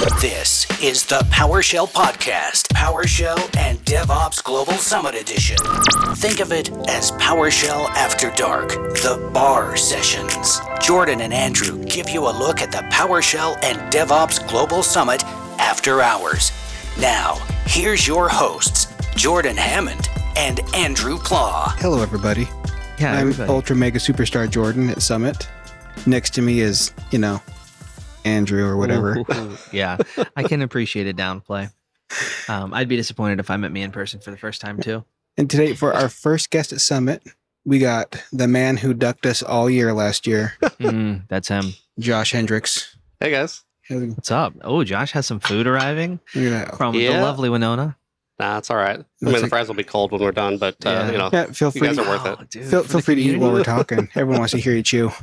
This is the PowerShell Podcast, PowerShell and DevOps Global Summit Edition. Think of it as PowerShell After Dark, the bar sessions. Jordan and Andrew give you a look at the PowerShell and DevOps Global Summit after hours. Now, here's your hosts, Jordan Hammond and Andrew Pla. Hello, everybody. Yeah, I'm everybody. Ultra Mega Superstar Jordan at Summit. Next to me is, you know, Andrew or whatever. Ooh, yeah, I can appreciate a downplay. Um, I'd be disappointed if I met me in person for the first time too. And today, for our first guest at Summit, we got the man who ducked us all year last year, Mm, that's him. Josh Hendricks. Hey guys. Look What's up? Oh, Josh has some food arriving at that. from the lovely Winona. Nah, it's all right. I Looks mean, the fries will be cold when we're done, but uh, Yeah. you know, Yeah, feel You free. guys To, are worth it. Oh, dude, feel, feel the free to eat while we're talking. Everyone wants to hear you chew.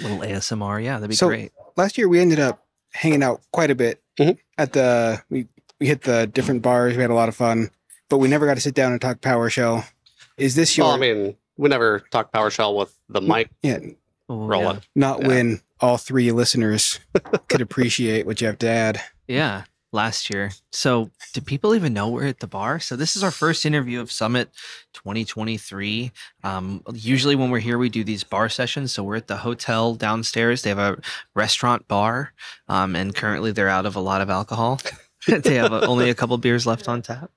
little ASMR. Yeah, that'd be So- great. Last year, we ended up hanging out quite a bit Mhm. at the. We we hit the different bars. We had a lot of fun, but we never got to sit down and talk PowerShell. Is this your? well, I mean, we never talk PowerShell with the mic yeah, Oh, rolling. yeah. not Yeah. when all three listeners could appreciate what you have to add. Yeah, last year. So, do people even know we're at the bar? So, this is our first interview of Summit 2023. Um, usually, when we're here, we do these bar sessions. So, we're at the hotel downstairs. They have a restaurant bar, um, and currently they're out of a lot of alcohol. they have uh only a couple beers left on tap.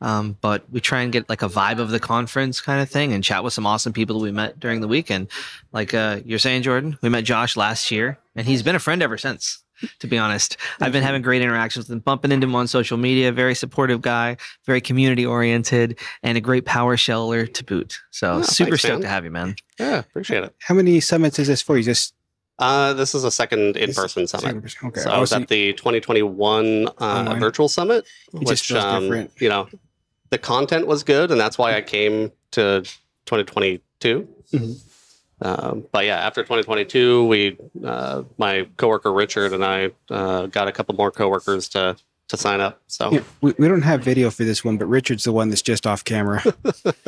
Um, but we try and get like a vibe of the conference kind of thing and chat with some awesome people that we met during the weekend. Like uh, you're saying, Jordan, we met Josh last year, and he's been a friend ever since to be honest. I've been having great interactions with him, bumping into him on social media. Very supportive guy, very community oriented, and a great PowerSheller to boot. So Oh, super thanks, stoked man. to have you, man. Yeah, appreciate it. How many summits is this for? You just Uh, this is a second in-person summit. Okay. So I was obviously- at the 2021 uh, virtual summit, which um, you know, the content was good, and that's why I came to 2022. Mhm. Um, but yeah, after 2022, we, uh, my coworker Richard and I, uh, got a couple more coworkers to to sign up. So Yeah, we, we don't have video for this one, but Richard's the one that's just off camera.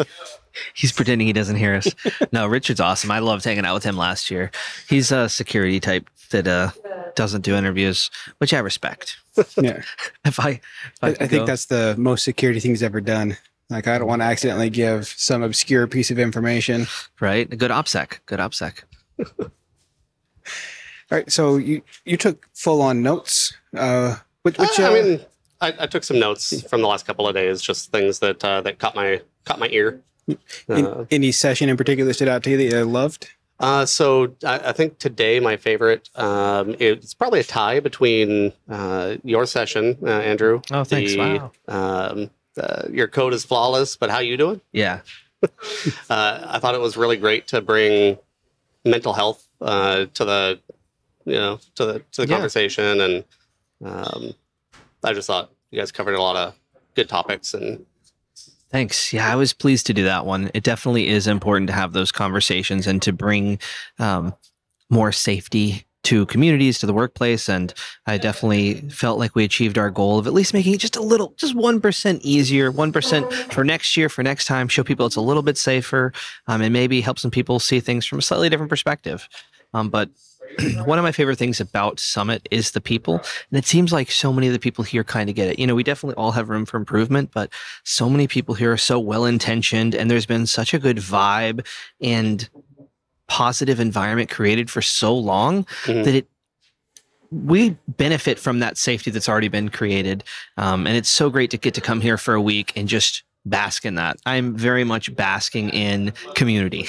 He's pretending he doesn't hear us. no, Richard's awesome. I loved hanging out with him last year. He's a security type that uh, doesn't do interviews, which I respect. yeah, If I, if I, I could think that's the most security thing he's ever done. Like, I don't want to accidentally give some obscure piece of information. right. A good OPSEC. Good OPSEC. All right, so you you took full on notes. Uh, which, which I, uh, I mean, I, I took some notes from the last couple of days, just things that uh, that caught my caught my ear. in- Uh, any session in particular stood out to you that you loved? uh, so I, I think today my favorite. Um, it's probably a tie between uh, your session, uh, Andrew. Oh, thanks. The, wow. Um, uh, your code is flawless, but how you doing? Yeah. Uh, I thought it was really great to bring mental health uh, to the you know to the to the Yeah. conversation, and um, I just thought you guys covered a lot of good topics and Thanks. Yeah, I was pleased to do that one. It definitely is important to have those conversations and to bring um, more safety to communities, to the workplace. And I definitely felt like we achieved our goal of at least making it just a little, just 1% easier, 1% for next year, for next time, show people it's a little bit safer um, and maybe help some people see things from a slightly different perspective. Um, but one of my favorite things about Summit is the people. And it seems like so many of the people here kind of get it. You know, we definitely all have room for improvement, but so many people here are so well intentioned and there's been such a good vibe and positive environment created for so long Mhm. that it we benefit from that safety that's already been created um, and it's so great to get to come here for a week and just bask in that i'm very much basking in community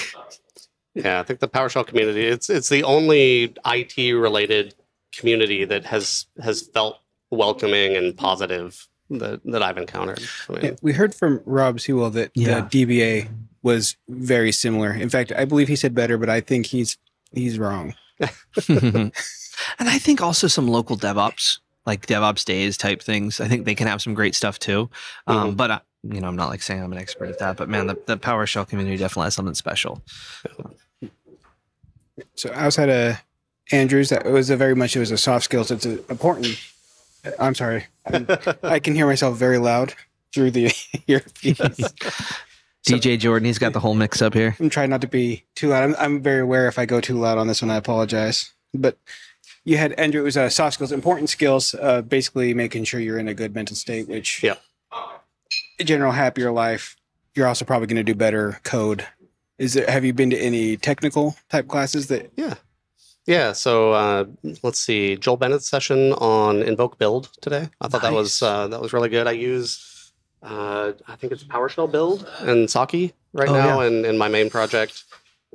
Yeah, I think the PowerShell community it's it's the only IT related community that has has felt welcoming and positive that, that I've encountered. I mean, we heard from Rob Sewell that Yeah. the DBA was very similar. In fact, I believe he said better, but I think he's he's wrong. and I think also some local DevOps, like DevOps days type things. I think they can have some great stuff too. Um, But uh, you know, I'm not like saying I'm an expert at that. But man, the, the PowerShell community definitely has something special. So outside of Andrews, that was a very much it was a soft skills. It's important. I'm sorry, I'm- I can hear myself very loud through the earpiece. DJ Jordan, he's got the whole mix up here. I'm trying not to be too loud. I'm, I'm very aware if I go too loud on this one, I apologize. But you had Andrew. It was uh, soft skills, important skills. Uh, basically, making sure you're in a good mental state, which yeah, general, happier life. You're also probably going to do better code. Is there? Have you been to any technical type classes that? Yeah. Yeah. So uh, let's see. Joel Bennett's session on Invoke Build today. I thought that was uh, that was really good. I use uh, I think it's PowerShell Build and psake right Oh, now in, in my main project.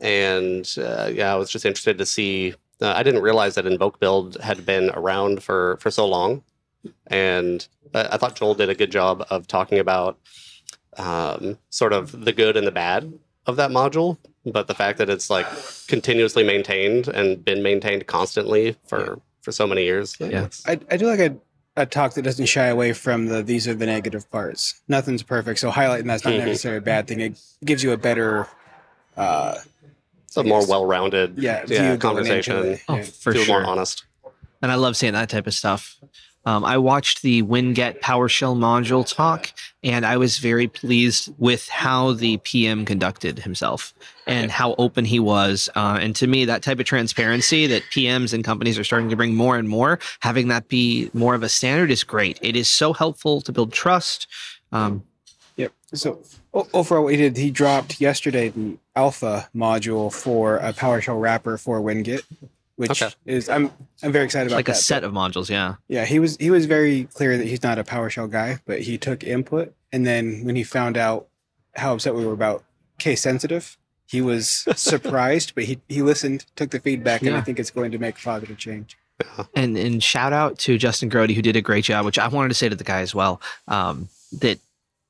And uh, yeah, I was just interested to see. Uh, I didn't realize that Invoke Build had been around for for so long, and I, I thought Joel did a good job of talking about um, sort of the good and the bad of that module, but the fact that it's like continuously maintained and been maintained constantly for for so many years. Yeah. it's- I, I do like a, a talk that doesn't shy away from the these are the negative parts. Nothing's perfect, so highlighting that's not Mhm. necessarily a bad thing. It gives you a better, uh, it's a more well-rounded yeah, yeah, view going into conversation. Oh, Yeah. for Feel sure. more honest. And I love seeing that type of stuff. Um, I watched the WinGet PowerShell module talk, and I was very pleased with how the PM conducted himself and how open he was. Uh, and to me, that type of transparency that PMs and companies are starting to bring more and more, having that be more of a standard is great. It is so helpful to build trust. Um, Yep. So overall, what he did, he dropped yesterday the alpha module for a PowerShell wrapper for WinGet, which Okay. is I'm I'm very excited about like a that. set of modules, yeah. Yeah, he was he was very clear that he's not a PowerShell guy, but he took input, and then when he found out how upset we were about case sensitive, he was surprised, but he he listened, took the feedback, and I think it's going to make a positive change. and and shout out to Justin Grote who did a great job, which I wanted to say to the guy as well. Um, that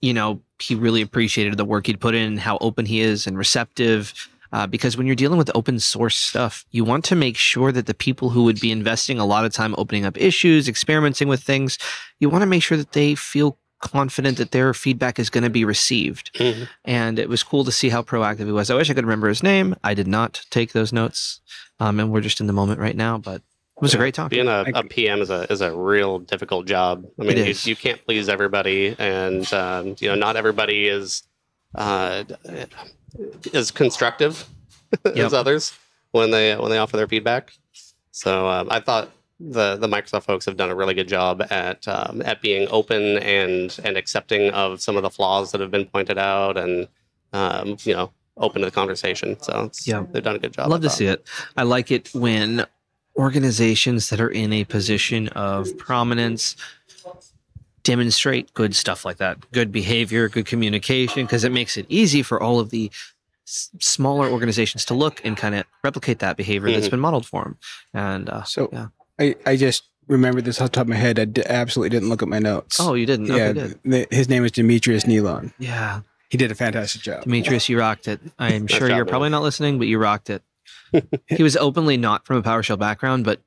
you know he really appreciated the work he'd put in, how open he is and receptive. Uh, because when you're dealing with open source stuff, you want to make sure that the people who would be investing a lot of time opening up issues, experimenting with things, you want to make sure that they feel confident that their feedback is going to be received. Mhm. And it was cool to see how proactive he was. I wish I could remember his name. I did not take those notes, um, and we're just in the moment right now. But it was a great talk. Being a, I- a PM is a is a real difficult job. I mean, you, you can't please everybody, and um, you know, not everybody is uh, is constructive Yep. as others when they when they offer their feedback. So um, I thought the the Microsoft folks have done a really good job at um, at being open and and accepting of some of the flaws that have been pointed out, and um, you know, open to the conversation. So Yeah. they've done a good job. I love to see it. I like it when organizations that are in a position of prominence demonstrate good stuff like that, good behavior, good communication, because it makes it easy for all of the s- smaller organizations to look and kind of replicate that behavior that's Mhm. been modeled for them. And uh, So Yeah. I I just remembered this off the top of my head. I d- absolutely didn't look at my notes. oh, you didn't? yeah, Okay, good. the, his name is Demitrius Nelon. Yeah, He did a fantastic job. Demetrius, you rocked it. I'm sure you're probably not listening, but you rocked it. he was openly not from a PowerShell background, but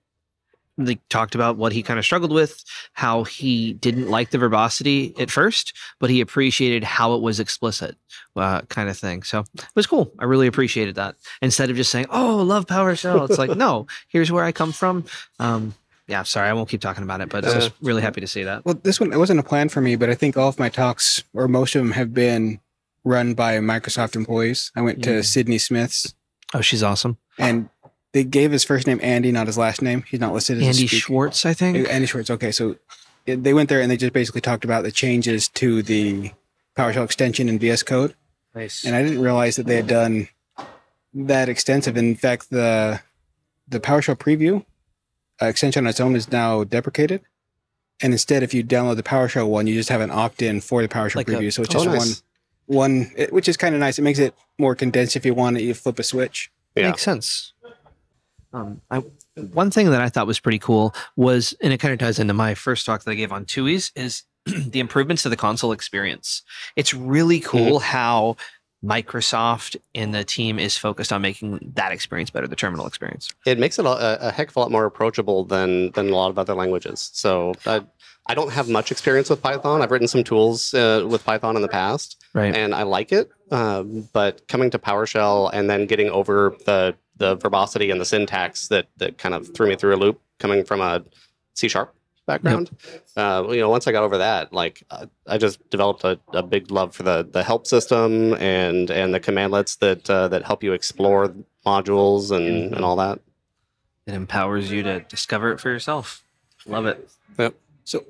they talked about what he kind of struggled with, how he didn't like the verbosity at first, but he appreciated how it was explicit, uh, kind of thing. So it was cool. I really appreciated that. Instead of just saying, "Oh, love PowerShell," it's like, no, here's where I come from. Um, yeah, sorry, I won't keep talking about it, but I was Uh, really happy to see that. Well, this one it wasn't a plan for me, but I think all of my talks, or most of them, have been run by Microsoft employees. I went to Mm. Sydney Smith's, Oh, she's awesome, and they gave his first name Andy, not his last name. He's not listed as Andy speaker. Schwartz, I think. Andy Schwartz. Okay, so it, they went there and they just basically talked about the changes to the PowerShell extension in VS Code, Nice. and I didn't realize that they had done that extensive. In fact, the the PowerShell preview uh, extension on its own is now deprecated. And instead, if you download the PowerShell one, you just have an opt-in for the PowerShell Like a- preview. so it's Oh, just nice. one, one, it, which is kind of nice. It makes it more condensed. If you want it, you flip a switch. Yeah. Makes sense. Um, I, one thing that I thought was pretty cool was, and it kind of ties into my first talk that I gave on TUIs, is the improvements to the console experience. It's really cool how Microsoft and the team is focused on making that experience better, the terminal experience. it makes it a, a heck of a lot more approachable than than a lot of other languages. So I, I don't have much experience with Python. I've written some tools uh, with Python in the past, Right. and I like it. Um, but coming to PowerShell and then getting over the the verbosity and the syntax that that kind of threw me through a loop coming from a C sharp background. Uh, you know, once I got over that, like I, I just developed a, a big love for the the help system and and the commandlets that uh, that help you explore modules and and all that. it empowers you to discover it for yourself. Love it. Yep. So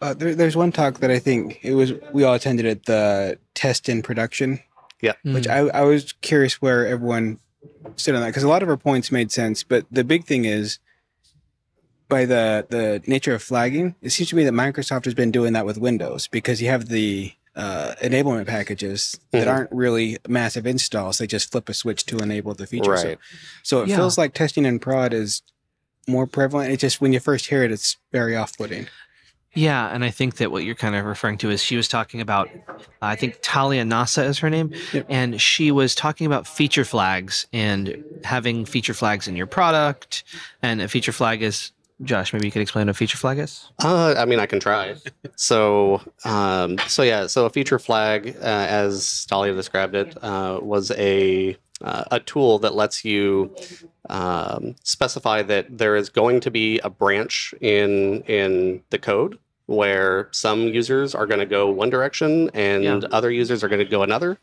uh, there, there's one talk that I think it was we all attended at the test in production, Yeah. which I, I was curious where everyone stood on that because a lot of her points made sense. But the big thing is by the the nature of flagging, it seems to me that Microsoft has been doing that with Windows because you have the uh, enablement packages that Mhm. aren't really massive installs. They just flip a switch to enable the feature. So- Right. So, it Yeah. feels like testing in prod is more prevalent. It's just when you first hear it, it's very off-putting. Yeah, and I think that what you're kind of referring to is she was talking about, I think Talia Nasa is her name, Yep. and she was talking about feature flags and having feature flags in your product. And a feature flag is, Josh, maybe you could explain what a feature flag is. Uh, I mean, I can try. So, um, so yeah, so a feature flag, uh, as Dahlia described it, uh, was a uh, a tool that lets you um, specify that there is going to be a branch in in the code where some users are going to go one direction and Yeah. other users are going to go another.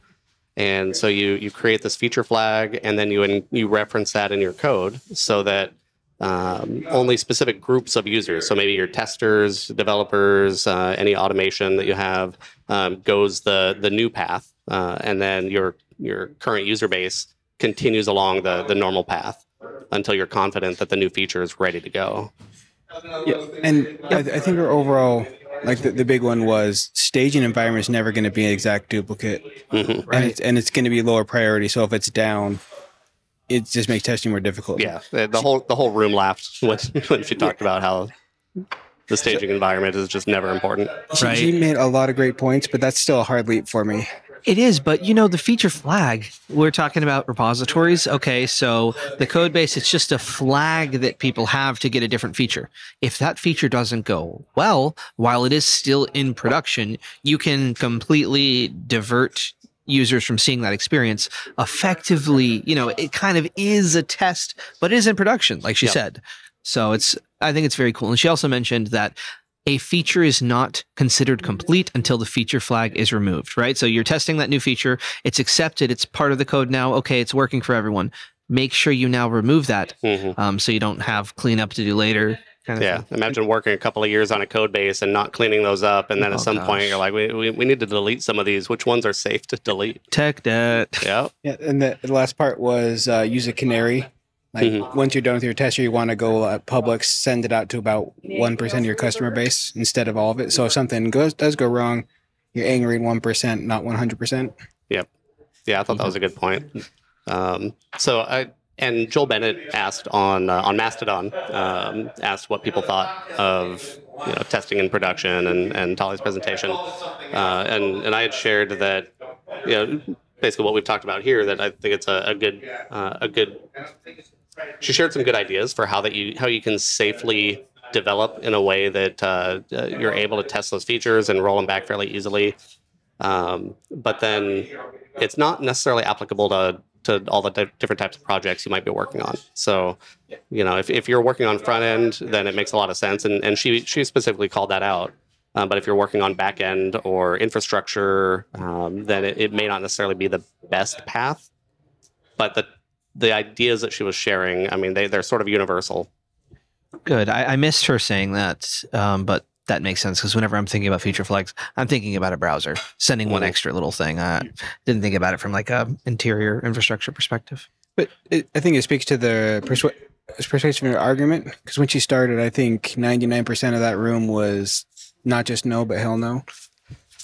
And so you you create this feature flag, and then you in, you reference that in your code so that um, only specific groups of users. So maybe your testers, developers, uh, any automation that you have um, goes the the new path, uh, and then your your current user base continues along the the normal path until you're confident that the new feature is ready to go. Yeah, and I, I think our overall, like the, the big one was staging environment is never going to be an exact duplicate, Mhm. and it's and it's going to be lower priority. So if it's down, it just makes testing more difficult. Yeah, the the whole the whole room laughed when when she talked about how the staging environment is just never important. she, Right. she made a lot of great points, but that's still a hard leap for me. It is, but you know, the feature flag, we're talking about repositories. Okay, so the code base, it's just a flag that people have to get a different feature. If that feature doesn't go well, while it is still in production, you can completely divert users from seeing that experience effectively you know it kind of is a test but it is in production like she Yep. said so it's i think it's very cool and she also mentioned that a feature is not considered complete until the feature flag is removed, right? So you're testing that new feature, it's accepted, it's part of the code now. Okay, it's working for everyone. Make sure you now remove that Mhm. um, so you don't have cleanup to do later. Kind of Yeah, thing. imagine working a couple of years on a code base and not cleaning those up, and then Oh, at some gosh. point you're like, we, we, we need to delete some of these. Which ones are safe to delete? Tech debt. Yeah, Yeah, and the, the last part was uh, use a canary. Like Mhm. once you're done with your tester, you want to go uh, public, send it out to about one percent of your customer base instead of all of it. So if something goes does go wrong, you're angering one percent, not one hundred percent. Yep. Yeah, I thought that was a good point. Um, so I and Joel Bennett asked on uh, on Mastodon um, asked what people thought of you know testing in production and and Tali's presentation, uh, and and I had shared that you know basically what we've talked about here that I think it's a, a good uh, a good she shared some good ideas for how that you how you can safely develop in a way that uh, uh, you're able to test those features and roll them back fairly easily. Um, but then it's not necessarily applicable to to all the di- different types of projects you might be working on. So, you know, if, if you're working on front end, then it makes a lot of sense. And and she she specifically called that out. Um, but if you're working on back end or infrastructure, um, then it, it may not necessarily be the best path. But the the ideas that she was sharing, I mean, they they're sort of universal. Good. I, I missed her saying that, um, but that makes sense because whenever I'm thinking about feature flags, I'm thinking about a browser sending one Mhm. extra little thing. I didn't think about it from like a interior infrastructure perspective. But it, I think it speaks to the persu- persuasive in her argument because when she started, I think ninety nine percent of that room was not just no, but hell no.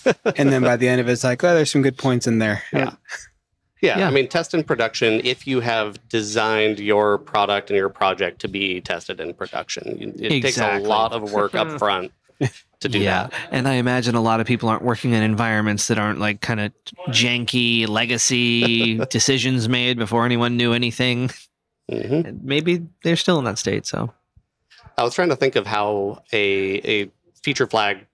and then by the end of it, it's like, oh, there's some good points in there. Yeah. Yeah, Yeah. I mean, test in production if you have designed your product and your project to be tested in production. It takes a lot of work up front to do yeah. that. And I imagine a lot of people aren't working in environments that aren't like kind of janky legacy decisions made before anyone knew anything. hmm maybe they're still in that state. So I was trying to think of how a, a feature flag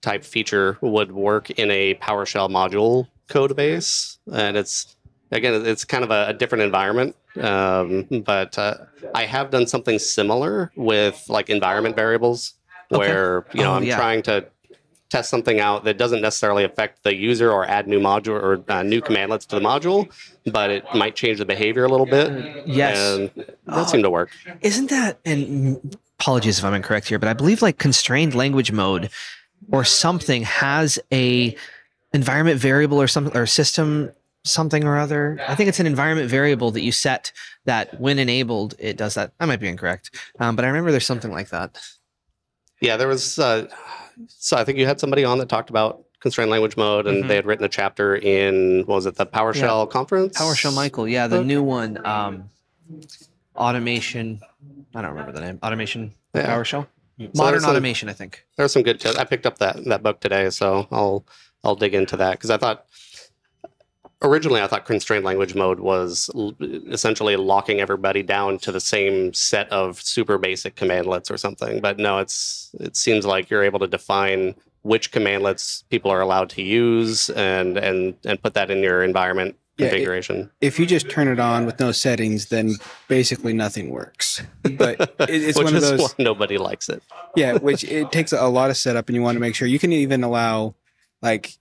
type feature would work in a PowerShell module code base. And it's, again, it's kind of a, a different environment. Um, but uh, I have done something similar with like environment variables Okay. where, you know, Oh, I'm yeah. trying to test something out that doesn't necessarily affect the user or add new module or uh, new commandlets to the module, but it might change the behavior a little bit. Yes. And that Oh. seemed to work. Isn't that and apologies if I'm incorrect here, but I believe like constrained language mode or something has a environment variable or something or system something or other. I think it's an environment variable that you set that when enabled it does that. I might be incorrect, um, but I remember there's something like that. Yeah, there was. Uh, so I think you had somebody on that talked about constrained language mode, and Mhm. they had written a chapter in what was it the PowerShell conference? PowerShell Michael, yeah, the Okay. new one, um, automation. I don't remember the name. Automation Yeah. PowerShell. So Modern some- automation, I think. There's some good tips. I picked up that that book today, so I'll I'll dig into that because I thought originally I thought constrained language mode was l- essentially locking everybody down to the same set of super basic commandlets or something. But no, it's it seems like you're able to define which commandlets people are allowed to use and and and put that in your environment Yeah, it- configuration. If you just turn it on with no settings, then basically nothing works. But it, it's which one of those. nobody likes it. yeah which it takes a lot of setup and you want to make sure you can even allow like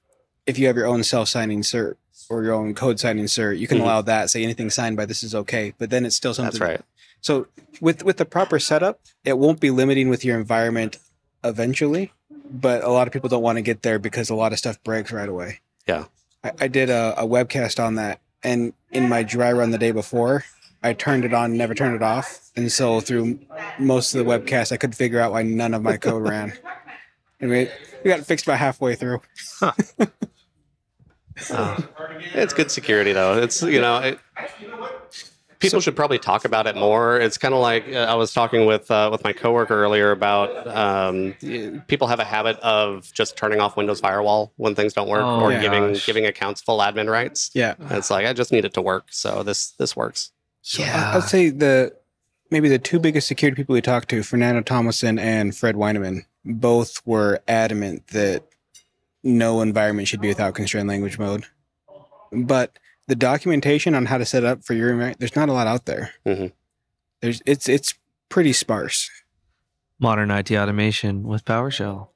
if you have your own self-signing cert or your own code signing cert you can Mhm. allow that say anything signed by this is okay but then it's still something That's right. so with with the proper setup it won't be limiting with your environment eventually but a lot of people don't want to get there because a lot of stuff breaks right away Yeah. i, I did a, a webcast on that and in my dry run the day before I turned it on, never turned it off, and so through most of the webcast, I could figure out why none of my code ran. And we, we got it fixed about halfway through. It's good security though. It's you know, it, people should probably talk about it more. It's kind of like uh, I was talking with uh, with my coworker earlier about um, people have a habit of just turning off Windows Firewall when things don't work, Oh, or yeah. giving gosh. giving accounts full admin rights. Yeah, And it's like I just need it to work, so this this works. So Yeah. I- I'd say the maybe the two biggest security people we talked to, Fernando Tomlinson and Fred Weinmann, both were adamant that no environment should be without constrained language mode. But the documentation on how to set up for your environment, there's not a lot out there. Mhm. There's it's it's pretty sparse. Modern IT automation with PowerShell.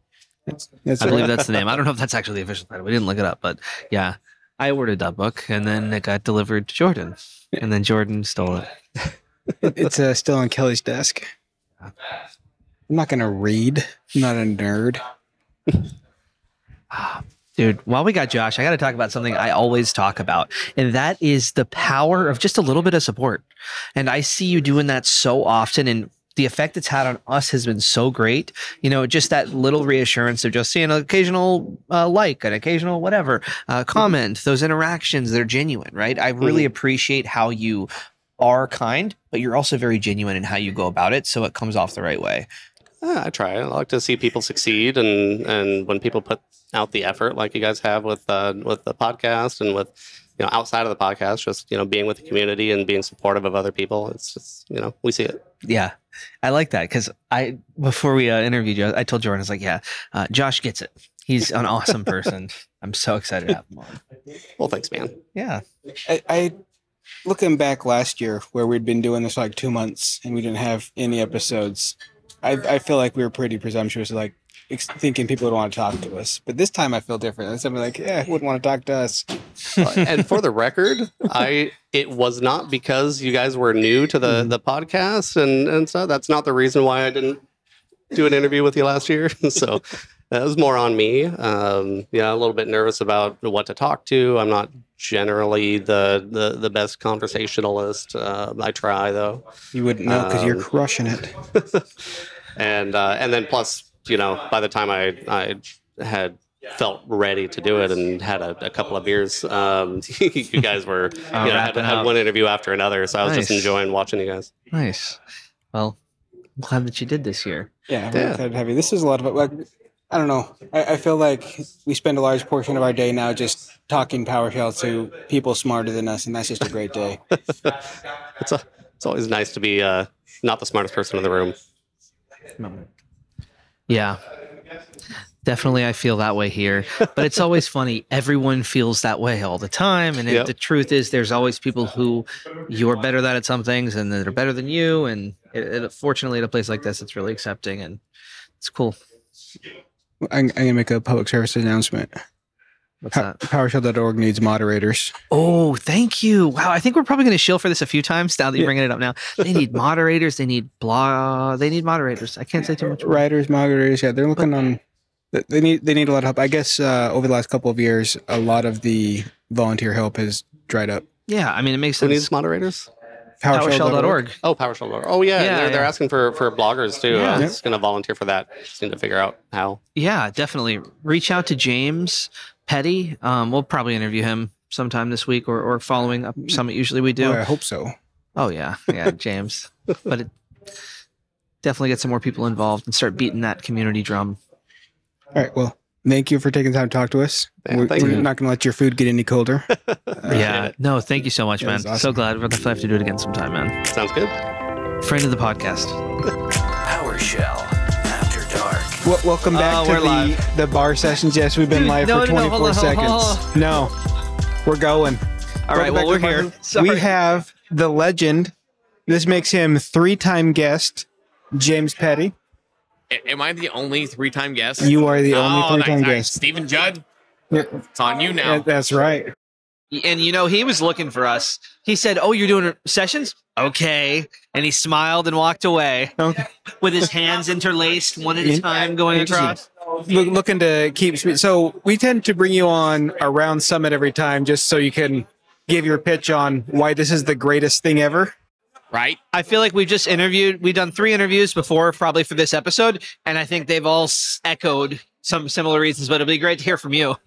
That's, that's I it. believe that's the name. I don't know if that's actually the official title. We didn't look it up, but yeah, I ordered that book and then it got delivered to Jordan, and then Jordan stole it. it's uh, still on Kelly's desk. I'm not gonna read. I'm not a nerd. Dude, while we got Josh, I got to talk about something I always talk about, and that is the power of just a little bit of support. And I see you doing that so often, and the effect it's had on us has been so great. You know, just that little reassurance of just seeing an occasional uh, like, an occasional whatever uh, comment, those interactions, they're genuine, right? I really appreciate how you are kind, but you're also very genuine in how you go about it, so it comes off the right way. Yeah, I try. I like to see people succeed, and and when people put out the effort, like you guys have with uh, with the podcast and with you know outside of the podcast, just you know being with the community and being supportive of other people. It's just you know we see it. Yeah, I like that because I before we uh, interviewed you, I told Jordan, I was like, "Yeah, uh, Josh gets it. He's an awesome person. I'm so excited to have him on." Well, thanks, man. Yeah, I, I looking back last year where we'd been doing this like two months and we didn't have any episodes. I I feel like we were pretty presumptuous, like ex- thinking people would want to talk to us. But this time I feel different. And somebody like, yeah, wouldn't want to talk to us. and for the record, I it was not because you guys were new to the mm-hmm. the podcast and and so that's not the reason why I didn't do an interview with you last year. so that was more on me. Um, yeah, a little bit nervous about what to talk to. I'm not generally the the, the best conversationalist. Uh, I try though, You wouldn't know because you're Um, crushing it. and uh, and then plus, you know, by the time I I had felt ready to do it and had a, a couple of beers um you guys were you know had, wrapping had one interview after another so i was just enjoying watching you guys nice. Well, I'm glad that you did this year. Yeah, I'm Yeah. excited to have you. This is a lot of it. Like, I don't know. I, I feel like we spend a large portion of our day now just talking PowerShell to people smarter than us, and that's just a great day. it's a, it's always nice to be uh not the smartest person in the room Yeah. Definitely, I feel that way here. But it's always funny. Everyone feels that way all the time. And it- Yep. the truth is, there's always people who you're better than at some things and that are better than you. And it, it, fortunately, at a place like this, it's really accepting and it's cool. I'm, I'm gonna make a public service announcement. What's Pa- that? PowerShell.org needs moderators. Oh, thank you. Wow, I think we're probably going to shill for this a few times now that you're Yeah. bringing it up. Now they need moderators. They need blah. They need moderators. I can't say too much. more. Writers, moderators, yeah, they're looking on. They need they need a lot of help. I guess uh, over the last couple of years, a lot of the volunteer help has dried up. Yeah, I mean it makes Who sense. needs moderators? PowerShell.org. Oh, PowerShell. Oh yeah, Yeah, they're, they're asking for for bloggers too. Yeah. I was going to volunteer for that. Just need to figure out how. Yeah, definitely. Reach out to James Petty. Um, we'll probably interview him sometime this week or, or following up summit. Usually we do. Well, I hope so. Oh yeah, yeah, James. but it, definitely get some more people involved and start beating that community drum. All right. Well, thank you for taking the time to talk to us. Yeah, we're we're not going to let your food get any colder. Uh, yeah. No, thank you so much, man. awesome. So glad we're definitely have to do it again sometime, man. Sounds good. Friend of the podcast. PowerShell After Dark. Welcome back Oh, to the live. the bar sessions. Yes, we've been Dude, live no, for no, no, 24 hold on, seconds. hold No, we're going. All right, Welcome well we're here. We have the legend. This makes him three-time guest, James Petty. A- Am I the only three-time guest? You are the only oh, three-time nice, nice. guest. Steven Judd, Yeah, it's on you now. that's right. and you know he was looking for us. He said, "Oh, you're doing sessions? Okay." And he smiled and walked away Okay. with his hands interlaced, one at a time, going across. Look, looking to keep spe- so we tend to bring you on around summit every time just so you can give your pitch on why this is the greatest thing ever right? I feel like we've just interviewed. We've done three interviews before, probably for this episode, and I think they've all echoed some similar reasons. But it'll be great to hear from you.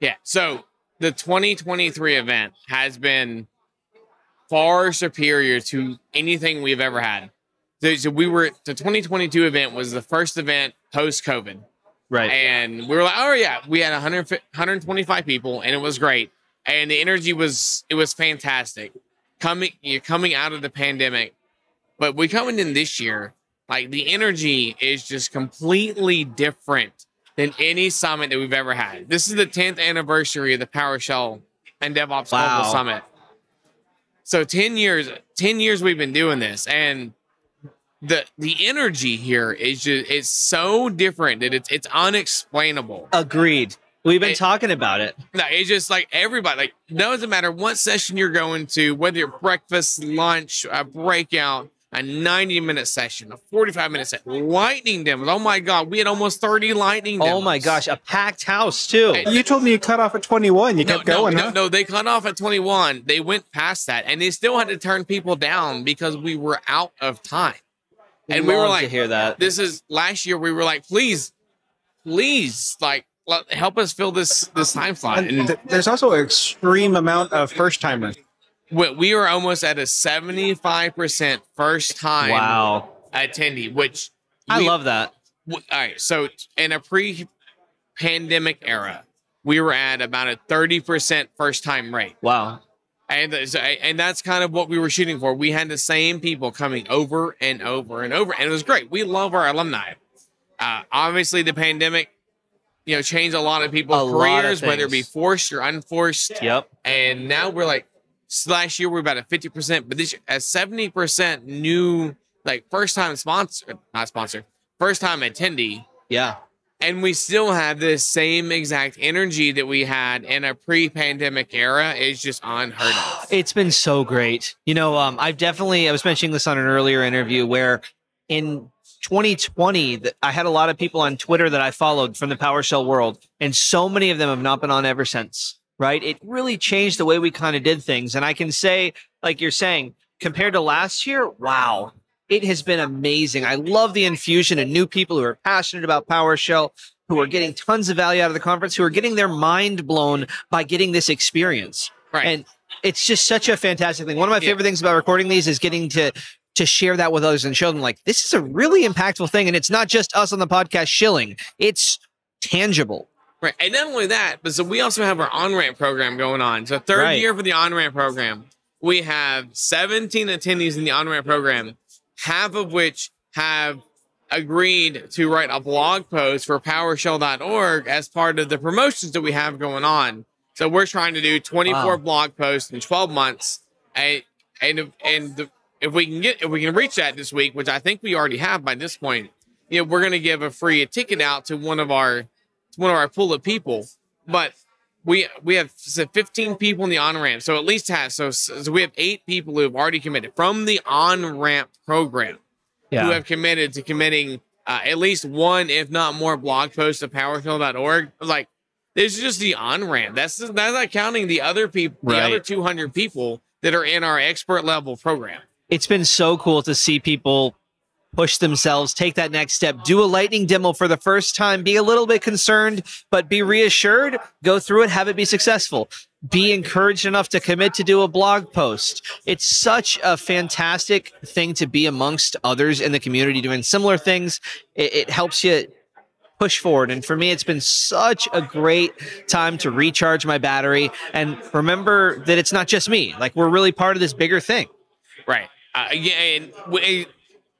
Yeah. So the 2023 event has been far superior to anything we've ever had. So, we were the 2022 event was the first event post COVID, Right. and we were like, oh yeah, we had 100, 125 people, and it was great, and the energy was it was fantastic. Coming you're coming out of the pandemic, but we're coming in this year, like the energy is just completely different than any summit that we've ever had. This is the 10th anniversary of the PowerShell and DevOps Wow. Global Summit. So 10 years, 10 years we've been doing this and the the energy here is just it's so different that it's it's unexplainable. Agreed. We've been It- talking about it. No, it's just like everybody, like doesn't matter what session you're going to, whether you're breakfast, lunch, a breakout, a 90 minute session, a 45 minute session, lightning demos. Oh my god, we had almost 30 lightning demos. Oh my gosh, a packed house too. Hey, you told me you cut off at 21 you No, kept going no, huh no, no, they cut off at 21. They went past that and they still had to turn people down because we were out of time. And we were like, to hear that. this is last year we were like, please, please, like let, help us fill this this time slot. And And th- there's also an extreme amount of first timers we, we are almost at a 75% first time Wow, attendee, which I we- love that. w- all right. So in a pre-pandemic era, we were at about a 30% first time rate. Wow. And, and that's kind of what we were shooting for. We had the same people coming over and over and over, and it was great. We love our alumni. Uh, obviously, the pandemic, you know, changed a lot of people's A lot of careers, whether it be forced or unforced. Yep. And now we're like, s- last year we are about at fifty percent, but this year at seventy percent new, like first time sponsor, not sponsor, first time attendee Yeah. and we still have this same exact energy that we had in a pre-pandemic era is just unheard of. It's been so great. You know, um, I've definitely, I was mentioning this on an earlier interview where in 2020, th- I had a lot of people on Twitter that I followed from the PowerShell world, and so many of them have not been on ever since, right? It really changed the way we kind of did things. And I can say, like you're saying, compared to last year, wow, it has been amazing. I love the infusion of new people who are passionate about PowerShell, who are getting tons of value out of the conference, who are getting their mind blown by getting this experience. Right. And it's just such a fantastic thing. One of my Yeah. favorite things about recording these is getting to to share that with others and show them like this is a really impactful thing, and it's not just us on the podcast shilling; it's tangible. right. And not only that, but so we also have our on-ramp program going on. So third Right. year for the on-ramp program. We have 17 attendees in the on-ramp program, half of which have agreed to write a blog post for PowerShell.org as part of the promotions that we have going on. So we're trying to do 24 Wow. blog posts in 12 months, and and and the, if we can get if we can reach that this week, which I think we already have by this point, you know, we're going to give a free a ticket out to one of our one of our pool of people, but we we have so 15 people in the on ramp, so at least have so, so we have eight people who have already committed from the on ramp program Yeah. who have committed to committing uh, at least one, if not more, blog posts to PowerShell.org. Like this is just the on ramp. That's that's not counting the other people, the other 200 people that are in our expert level program. It's been so cool to see people push themselves, take that next step, do a lightning demo for the first time, be a little bit concerned, but be reassured, go through it, have it be successful. Be encouraged enough to commit to do a blog post. It's such a fantastic thing to be amongst others in the community doing similar things. It, it helps you push forward. And for me, it's been such a great time to recharge my battery and remember that it's not just me. Like we're really part of this bigger thing. Right. Uh, we,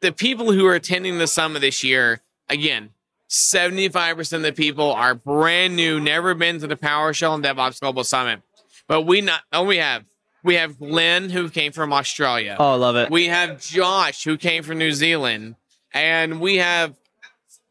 the people who are attending the summit this year, again, 75% of the people are brand new, never been to the PowerShell and DevOps Global Summit. But we not oh we have we have Glenn who came from Australia. Oh, I love it. We have Josh who came from New Zealand, and we have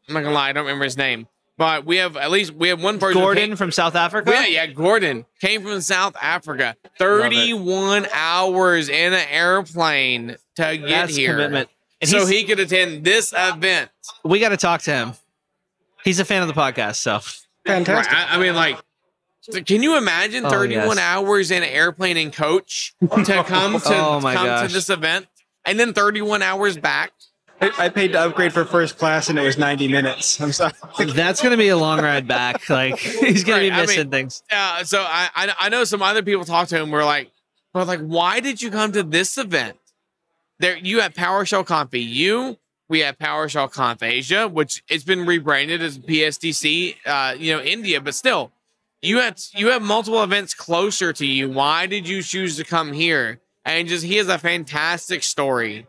I'm not gonna lie, I don't remember his name, but we have at least we have one person. Gordon came- from South Africa. yeah, yeah, Gordon came from South Africa. 31 hours in an airplane to get That's here. commitment. And so he could attend this event. we got to talk to him. He's a fan of the podcast, so Right, Fantastic. I, I mean, like, can you imagine Oh, 31 yes. hours in an airplane and coach to come to Oh, my come gosh. to this event, and then 31 hours back? I, I paid to upgrade for first class and it was 90 minutes. I'm sorry. that's gonna be a long ride back. Like he's gonna Right, be I mean- missing things. Yeah. so I, I I know some other people talk to him. We're like, but like, why did you come to this event? There, you have PowerShell Conf EU. We have PowerShell Conf Asia, which it's been rebranded as PSDC, uh, you know, India, but still, you had you have multiple events closer to you. Why did you choose to come here? And just he has a fantastic story.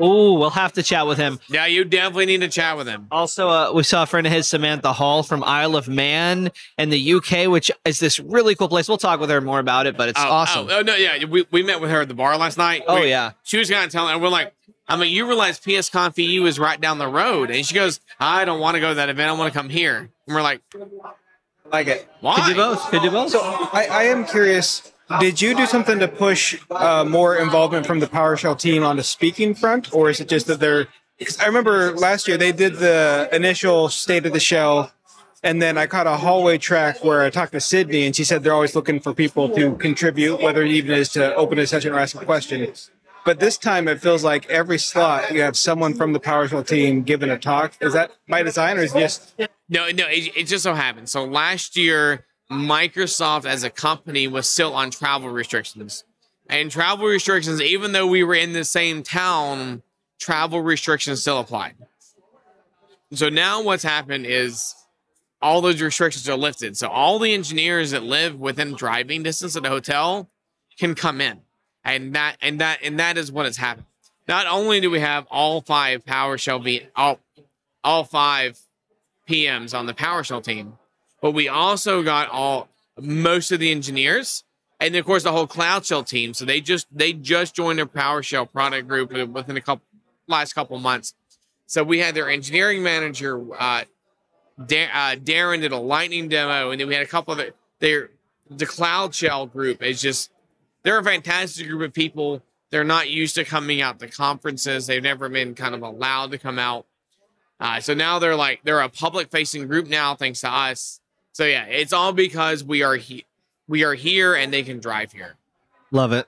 Oh, we'll have to chat with him. Yeah, you definitely need to chat with him. Also, uh, we saw a friend of his, Samantha Hall from Isle of Man in the UK, which is this really cool place. We'll talk with her more about it, but it's Oh, awesome. Oh, oh, no, yeah, we, we met with her at the bar last night. Oh, We- yeah. she was kind of telling, and we're like, I mean, you realize PS Conf EU is right down the road, and she goes, I don't want to go to that event. I want to come here. And we're like, like it. why? Could do both. Could do both. So I, I am curious. Did you do something to push uh, more involvement from the PowerShell team on the speaking front, or is it just that they're? I remember last year they did the initial state of the shell, and then I caught a hallway track where I talked to Sydney, and she said they're always looking for people to contribute, whether it even is to open a session or ask a question. But this time it feels like every slot you have someone from the PowerShell team giving a talk. Is that by design, or is it just No, no, it, it just so happened. So last year, Microsoft as a company was still on travel restrictions. And travel restrictions, even though we were in the same town, travel restrictions still applied. So now what's happened is all those restrictions are lifted. So all the engineers that live within driving distance of the hotel can come in. And that and that and that is what has happened. Not only do we have all five PowerShell be all all five PMs on the PowerShell team, but we also got all most of the engineers, and of course the whole Cloud Shell team. So they just they just joined their PowerShell product group within a couple last couple months. So we had their engineering manager, uh, Da- uh, Darren, did a lightning demo, and then we had a couple of the, their the Cloud Shell group is just they're a fantastic group of people. They're not used to coming out to conferences. They've never been kind of allowed to come out. Uh, so now they're like they're a public facing group now, thanks to us. So yeah, it's all because we are he- we are here and they can drive here. Love it.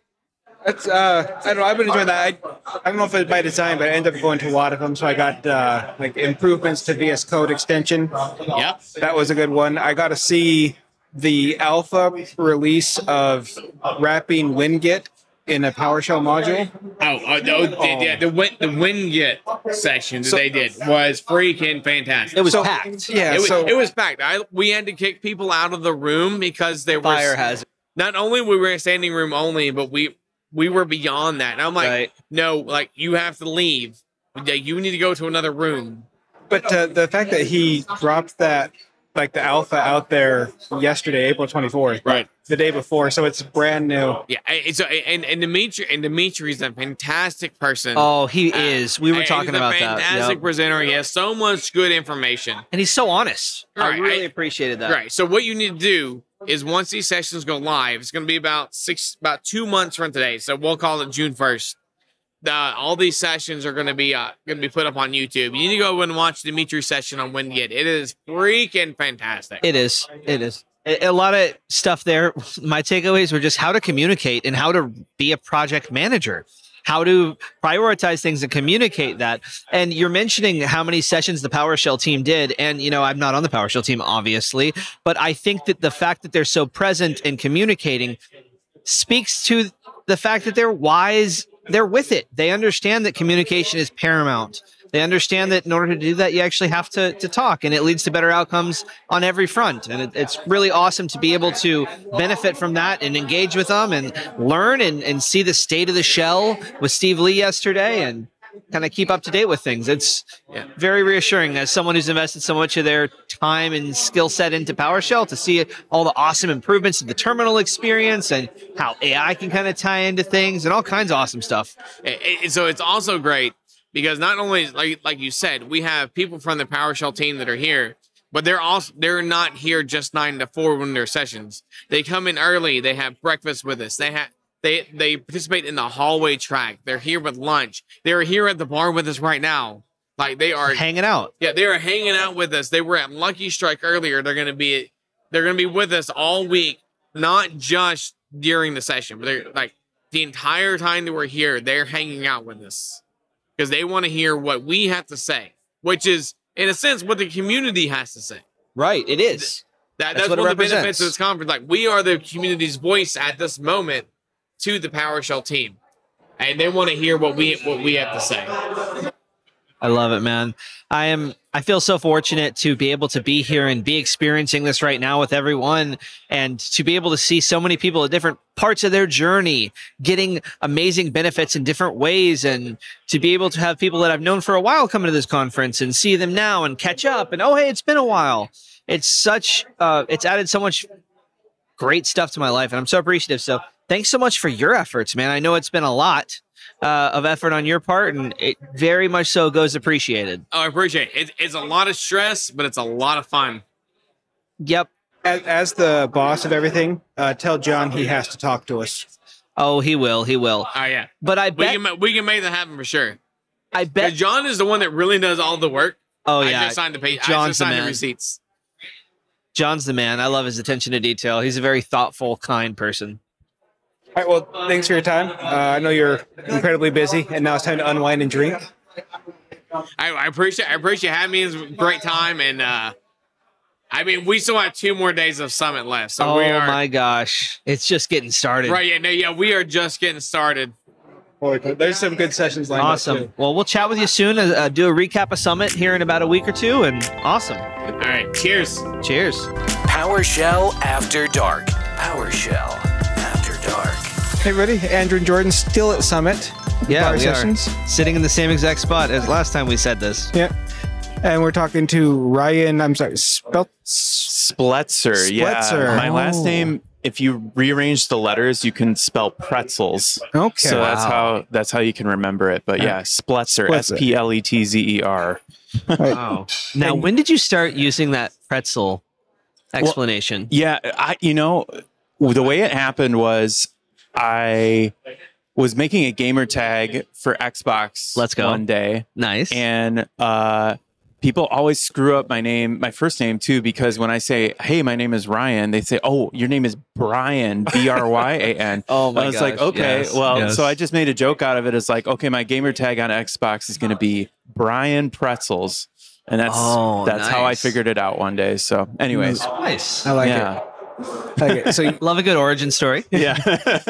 That's uh, I don't know. I've been enjoying that. I, I don't know if it's by design, but I ended up going to a lot of them. So I got uh, like improvements to VS Code extension. Yep. That was a good one. I got to see the alpha release of wrapping WinGet in a PowerShell module. Oh, uh, the, the, yeah, the win the Winget session that they did was freaking fantastic. It was So- packed. Yeah. It was, so it was packed. I we had to kick people out of the room because they were Fire hazard. not only we were in standing room only, but we we were beyond that. And I'm like, Right. no, like you have to leave. Yeah, You need to go to another room. But uh, the fact that he dropped that like the alpha out there yesterday, April 24th, Right. the day before. So it's brand new. Yeah. And so and and Dimitri and Dimitri's a fantastic person. Oh, he Uh, is. We were and talking he's a about that. Fantastic Yep. presenter. He has so much good information. And he's so honest. I Right, really I- appreciated that. Right. So what you need to do is once these sessions go live, it's going to be about six, about two months from today. So we'll call it June first. The, all these sessions are going to be uh, going to be put up on YouTube. You need to go and watch Dimitri's session on WinGet. It is freaking fantastic. It is. It is. A, a lot of stuff there. My takeaways were just how to communicate and how to be a project manager, how to prioritize things and communicate that. And you're mentioning how many sessions the PowerShell team did. And, you know, I'm not on the PowerShell team, obviously, but I think that the fact that they're so present and communicating speaks to the fact that they're wise. They're with it. They understand that communication is paramount. They understand that in order to do that, you actually have to, to talk, and it leads to better outcomes on every front. And it, it's really awesome to be able to benefit from that and engage with them and learn and, and see the state of the shell with Steve Lee yesterday and kind of keep up to date with things. It's Yeah. very reassuring as someone who's invested so much of their time and skill set into PowerShell to see all the awesome improvements of the terminal experience and how AI can kind of tie into things and all kinds of awesome stuff. So it's also great because not only like like you said, we have people from the PowerShell team that are here, but they're also they're not here just nine to four when their sessions. They come in early. They have breakfast with us. They have they they participate in the hallway track. They're here with lunch. They're here at the bar with us right now. Like they are Hanging out. yeah, they are hanging out with us. They were at Lucky Strike earlier. They're gonna be they're gonna be with us all week, not just during the session, but they're like the entire time that we're here, they're hanging out with us. Because they want to hear what we have to say, which is in a sense what the community has to say. Right. It is. That, That's that's, what one of the benefits of this conference. Like we are the community's voice at this moment to the PowerShell team. And they want to hear what we what we have to say. I love it, man. I am I feel so fortunate to be able to be here and be experiencing this right now with everyone and to be able to see so many people at different parts of their journey getting amazing benefits in different ways and to be able to have people that I've known for a while come to this conference and see them now and catch up and oh hey, it's been a while. It's such uh it's added so much great stuff to my life and I'm so appreciative. So thanks so much for your efforts, man. I know it's been a lot uh, of effort on your part, and it very much so goes appreciated. Oh, I appreciate it. it. It's a lot of stress, but it's a lot of fun. Yep. As, as the boss of everything, uh, tell John he has to talk to us. Oh, he will. He will. Oh yeah, But I we bet. can ma- we can make that happen for sure. I bet. John is the one that really does all the work. Oh yeah, I yeah. just signed the pay. I John's just the signed the man. receipts. John's the man. I love his attention to detail. He's a very thoughtful, kind person. All right. Well, thanks for your time. Uh, I know you're incredibly busy, and now it's time to unwind and drink. I, I appreciate I appreciate having me. It's a great time, and uh, I mean we still have two more days of summit left, so oh we are my gosh, it's just getting started. right. Yeah, no, yeah, we are just getting started. Holy cow. There's some good sessions lined up. Awesome. too. Well, we'll chat with you soon. Uh, uh, do a recap of Summit here in about a week or two, and awesome. All right, cheers. Cheers. PowerShell After Dark. PowerShell After Dark. Hey, everybody. Andrew and Jordan still at Summit. Yeah, we sessions. are sitting in the same exact spot as last time we said this. Yeah. And we're talking to Ryan. I'm sorry, Spelt. Spletzer, yeah. Spletzer. My last Oh. name, if you rearrange the letters, you can spell pretzels. Okay. So that's how that's how you can remember it. But yeah, Spletzer, Spletzer. S P L E T Z E R. Wow. Now, when did you start using that pretzel explanation? Yeah, I you know the way it happened was I was making a gamer tag for Xbox. Let's go. one day, nice. and uh, people always screw up my name, my first name too, because when I say, "Hey, my name is Ryan," they say, "Oh, your name is Brian, B R Y A N." oh my I was like, okay, yes, well, yes. so I just made a joke out of it. It's like, okay, my gamer tag on Xbox is going to be Brian Pretzels, and that's Oh, that's how I figured it out one day. So, anyways, nice. I like yeah, it. I like it. So Love a good origin story. yeah.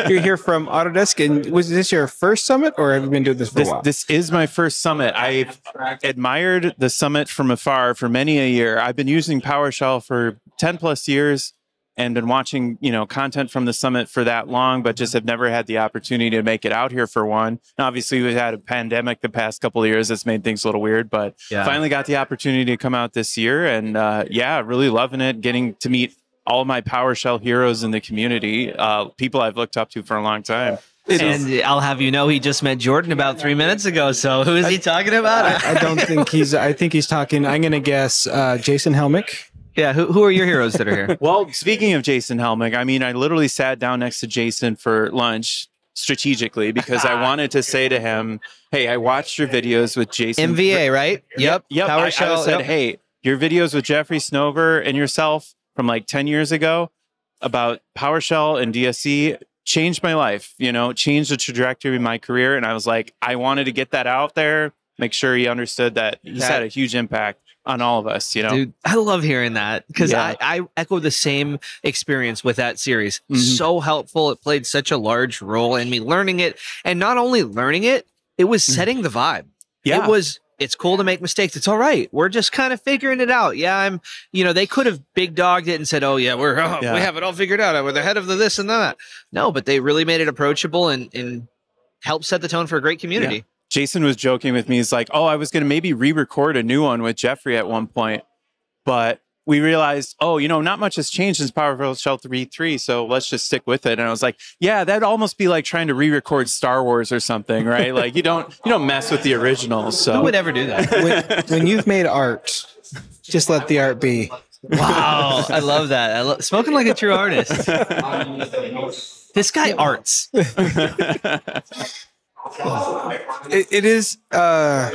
you're here from Autodesk, and was this your first summit, or have you been doing this for this a while? this is my first summit. I've admired the summit from afar for many a year. I've been using PowerShell for ten plus years. and been watching, you know, content from the summit for that long, but just have never had the opportunity to make it out here for one. And obviously, we've had a pandemic the past couple of years that's made things a little weird, but Yeah. finally got the opportunity to come out this year, and uh, yeah, really loving it. Getting to meet all my PowerShell heroes in the community, uh, people I've looked up to for a long time. and I'll have you know, he just met Jordan about three minutes ago. So who is he talking about? I, I don't think he's. I think he's talking. I'm going to guess uh, Jason Helmick. yeah, who, who are your heroes that are here? Well, speaking of Jason Helmick, I mean, I literally sat down next to Jason for lunch strategically because I wanted to say to him, "Hey, I watched your videos with Jason MVA, right? Yep. Yep. I- I, PowerShell. said, yep. "Hey, your videos with Jeffrey Snover and yourself from like ten years ago about PowerShell and DSC." Changed my life, you know, changed the trajectory of my career. And I was like, I wanted to get that out there, make sure he understood that he's That- had a huge impact on all of us, you know. Dude, I love hearing that because Yeah. I, I echo the same experience with that series. Mhm. So helpful. It played such a large role in me learning it. And not only learning it, it was setting the vibe. yeah. It was, it's cool to make mistakes. It's all right. We're just kind of figuring it out. Yeah, I'm, you know, they could have big dogged it and said, oh, yeah, we're, oh, Yeah. we have it all figured out. We're the head of the this and that. No, but they really made it approachable and, and helped set the tone for a great community. Jason was joking with me. He's like, "Oh, I was going to maybe re-record a new one with Jeffrey at one point, but we realized, oh, you know, not much has changed since PowerShell 3.3, so let's just stick with it." And I was like, "Yeah, that'd almost be like trying to re-record Star Wars or something, right? like you don't you don't mess with the originals." So, who would ever do that? When, when you've made art, just let the art be. Wow, I love that. I lo- spoken like a true artist. this guy arts. It, it is uh,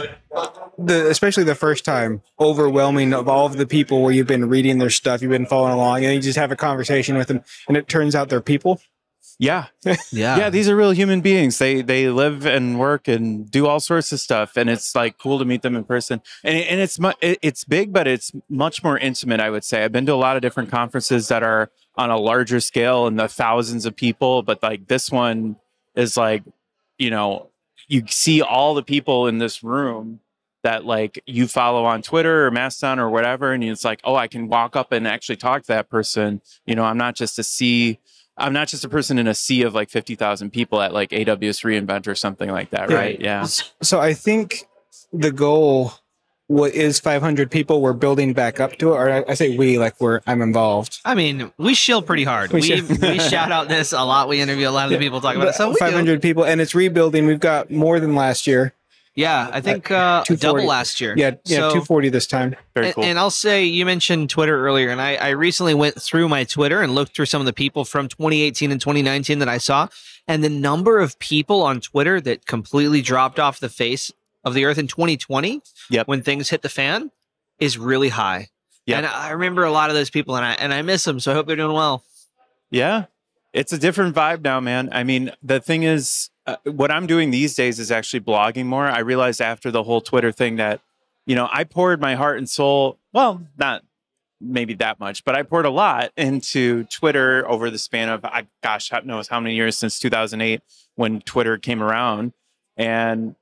the especially the first time overwhelming of all of the people where you've been reading their stuff, you've been following along, and you just have a conversation with them, and it turns out they're people. yeah, Yeah, yeah, these are real human beings. They they live and work and do all sorts of stuff, and it's like cool to meet them in person. And and it's mu- it's big, but it's much more intimate. I would say I've been to a lot of different conferences that are on a larger scale and the thousands of people, but like this one is like, you know, you see all the people in this room that like you follow on Twitter or Mastodon or whatever, and it's like, oh, I can walk up and actually talk to that person. You know, I'm not just a sea. I'm not just a person in a sea of like 50,000 people at like AWS reInvent or something like that, Yeah. right? Yeah. So I think the goal what is 500 people. We're building back up to it, or I, I say we like we're I'm involved. I mean, we shill pretty hard. We We shill. we, shout out this a lot. We interview a lot of the people talking about it. So we do. 500 people, and it's rebuilding. We've got more than last year. Yeah, I think uh, 240. double last year. Yeah, yeah, So- 240 this time. Very and, cool. and I'll say you mentioned Twitter earlier, and I, I recently went through my Twitter and looked through some of the people from 2018 and 2019 that I saw, and the number of people on Twitter that completely dropped off the face of the earth in 2020, Yep. when things hit the fan, is really high. Yep. And I remember a lot of those people, and I and I miss them. So I hope they're doing well. Yeah. It's a different vibe now, man. I mean, the thing is, uh, what I'm doing these days is actually blogging more. I realized after the whole Twitter thing that, you know, I poured my heart and soul, well, not maybe that much, but I poured a lot into Twitter over the span of, I, gosh, knows how many years since 2008 when Twitter came around. And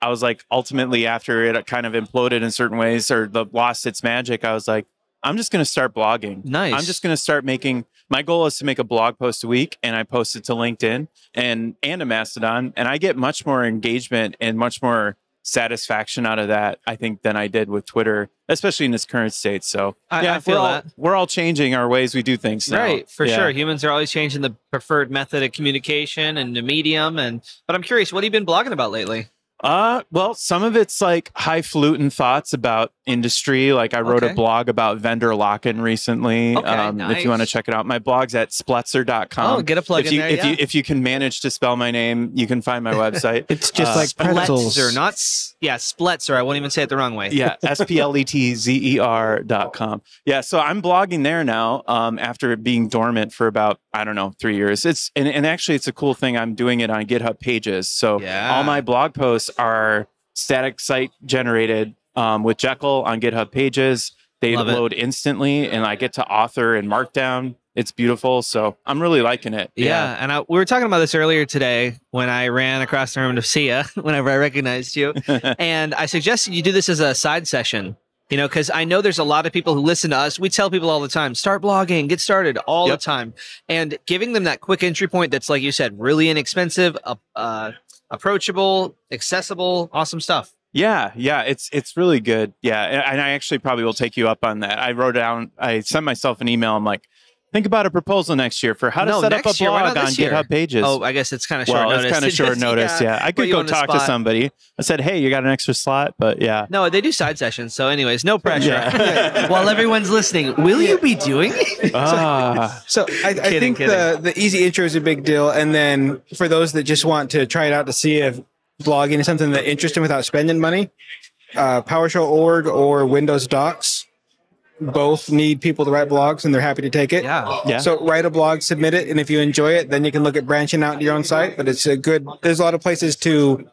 I was like, ultimately, after it uh, kind of imploded in certain ways or the lost its magic, I was like, I'm just going to start blogging. Nice. I'm just going to start making. My goal is to make a blog post a week, and I post it to LinkedIn and and a Mastodon, and I get much more engagement and much more satisfaction out of that. I think than I did with Twitter, especially in this current state. So I- yeah, I feel we're all, that. we're all changing our ways we do things. Now. Right, for Yeah. sure. Humans are always changing the preferred method of communication and the medium. And but I'm curious, what have you been blogging about lately? Uh, well, some of it's like highfalutin thoughts about industry. Like I wrote Okay. a blog about vendor lock-in recently. Okay, um, If you want to check it out, my blog's at spletzer.com. oh, get a plug if in you there. if yeah. you if you can manage to spell my name, you can find my website. It's just Uh, like pretzels. Spletzer, not s- yeah, Spletzer. I won't even say it the wrong way. yeah, S P L E T Z E R dot com. Yeah, so I'm blogging there now um, after being dormant for about, I don't know, three years. It's and, and actually it's a cool thing. I'm doing it on GitHub pages. So Yeah. all my blog posts are static site generated um, with Jekyll on GitHub pages. They Love it. load instantly and I get to author in Markdown. It's beautiful. So I'm really liking it. Yeah, and I, we were talking about this earlier today when I ran across the room to see you. Whenever I recognized you, and I suggested you do this as a side session You know, because I know there's a lot of people who listen to us. We tell people all the time, start blogging, get started all Yep. the time. And giving them that quick entry point that's, like you said, really inexpensive, uh, uh, approachable, accessible, awesome stuff. Yeah, yeah, it's it's really good. Yeah, and, I actually probably will take you up on that. I wrote down, I sent myself an email. I'm like, think about a proposal next year for how to No, set up a year. Blog on year? GitHub Pages. Oh, I guess it's kind of short well, notice. it's kind of short notice. Yeah, I could go talk to somebody. I said, hey, you got an extra slot, but yeah. No, they do side sessions. So, anyways, no pressure. Yeah. While everyone's listening, will you be doing it? Ah, So I, I Kidding, think the the easy intro is a big deal, and then for those that just want to try it out to see if blogging is something that interests them without spending money, uh, PowerShell.org or Windows Docs both need people to write blogs, and they're happy to take it. Yeah. yeah. So write a blog, submit it, and if you enjoy it, then you can look at branching out to your own site. But it's a good. There's a lot of places to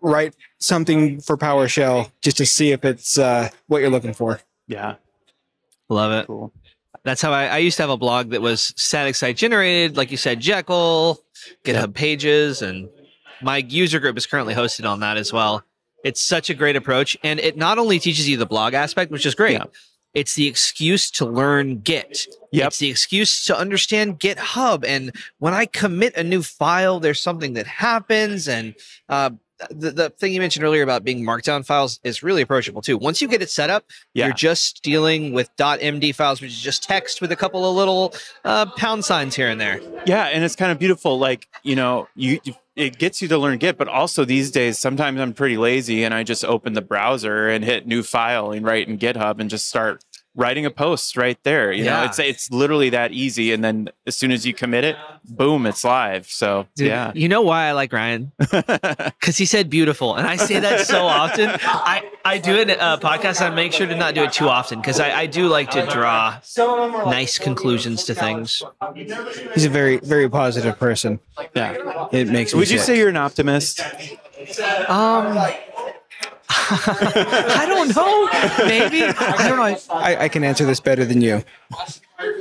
write something for PowerShell just to see if it's uh, what you're looking for. yeah. Love it. Cool. That's how I, I used to have a blog that was static site generated, like you said, Jekyll, GitHub Pages, and my user group is currently hosted on that as well. It's such a great approach, and it not only teaches you the blog aspect, which is great. Yeah. It's the excuse to learn Git. Yep. It's the excuse to understand GitHub. And when I commit a new file, there's something that happens. And uh, the, the thing you mentioned earlier about being markdown files is really approachable too. Once you get it set up, Yeah. you're just dealing with .md files, which is just text with a couple of little uh, pound signs here and there. Yeah, and it's kind of beautiful. Like you know, you you- it gets you to learn Git, but also these days, sometimes I'm pretty lazy and I just open the browser and hit new file and write in GitHub and just start writing a post right there. You know, it's it's literally that easy. And then as soon as you commit it, boom, it's live. So Dude, yeah, You know why I like Ryan? Because he said beautiful. And I say that so often. I, I do it in a podcast. I make sure to not do it too often because I, I do like to draw nice conclusions to things. He's a very very positive person. yeah. It makes me. Would you sick. say you're an optimist? Um, I don't know. Maybe. I don't know. I, I can answer this better than you.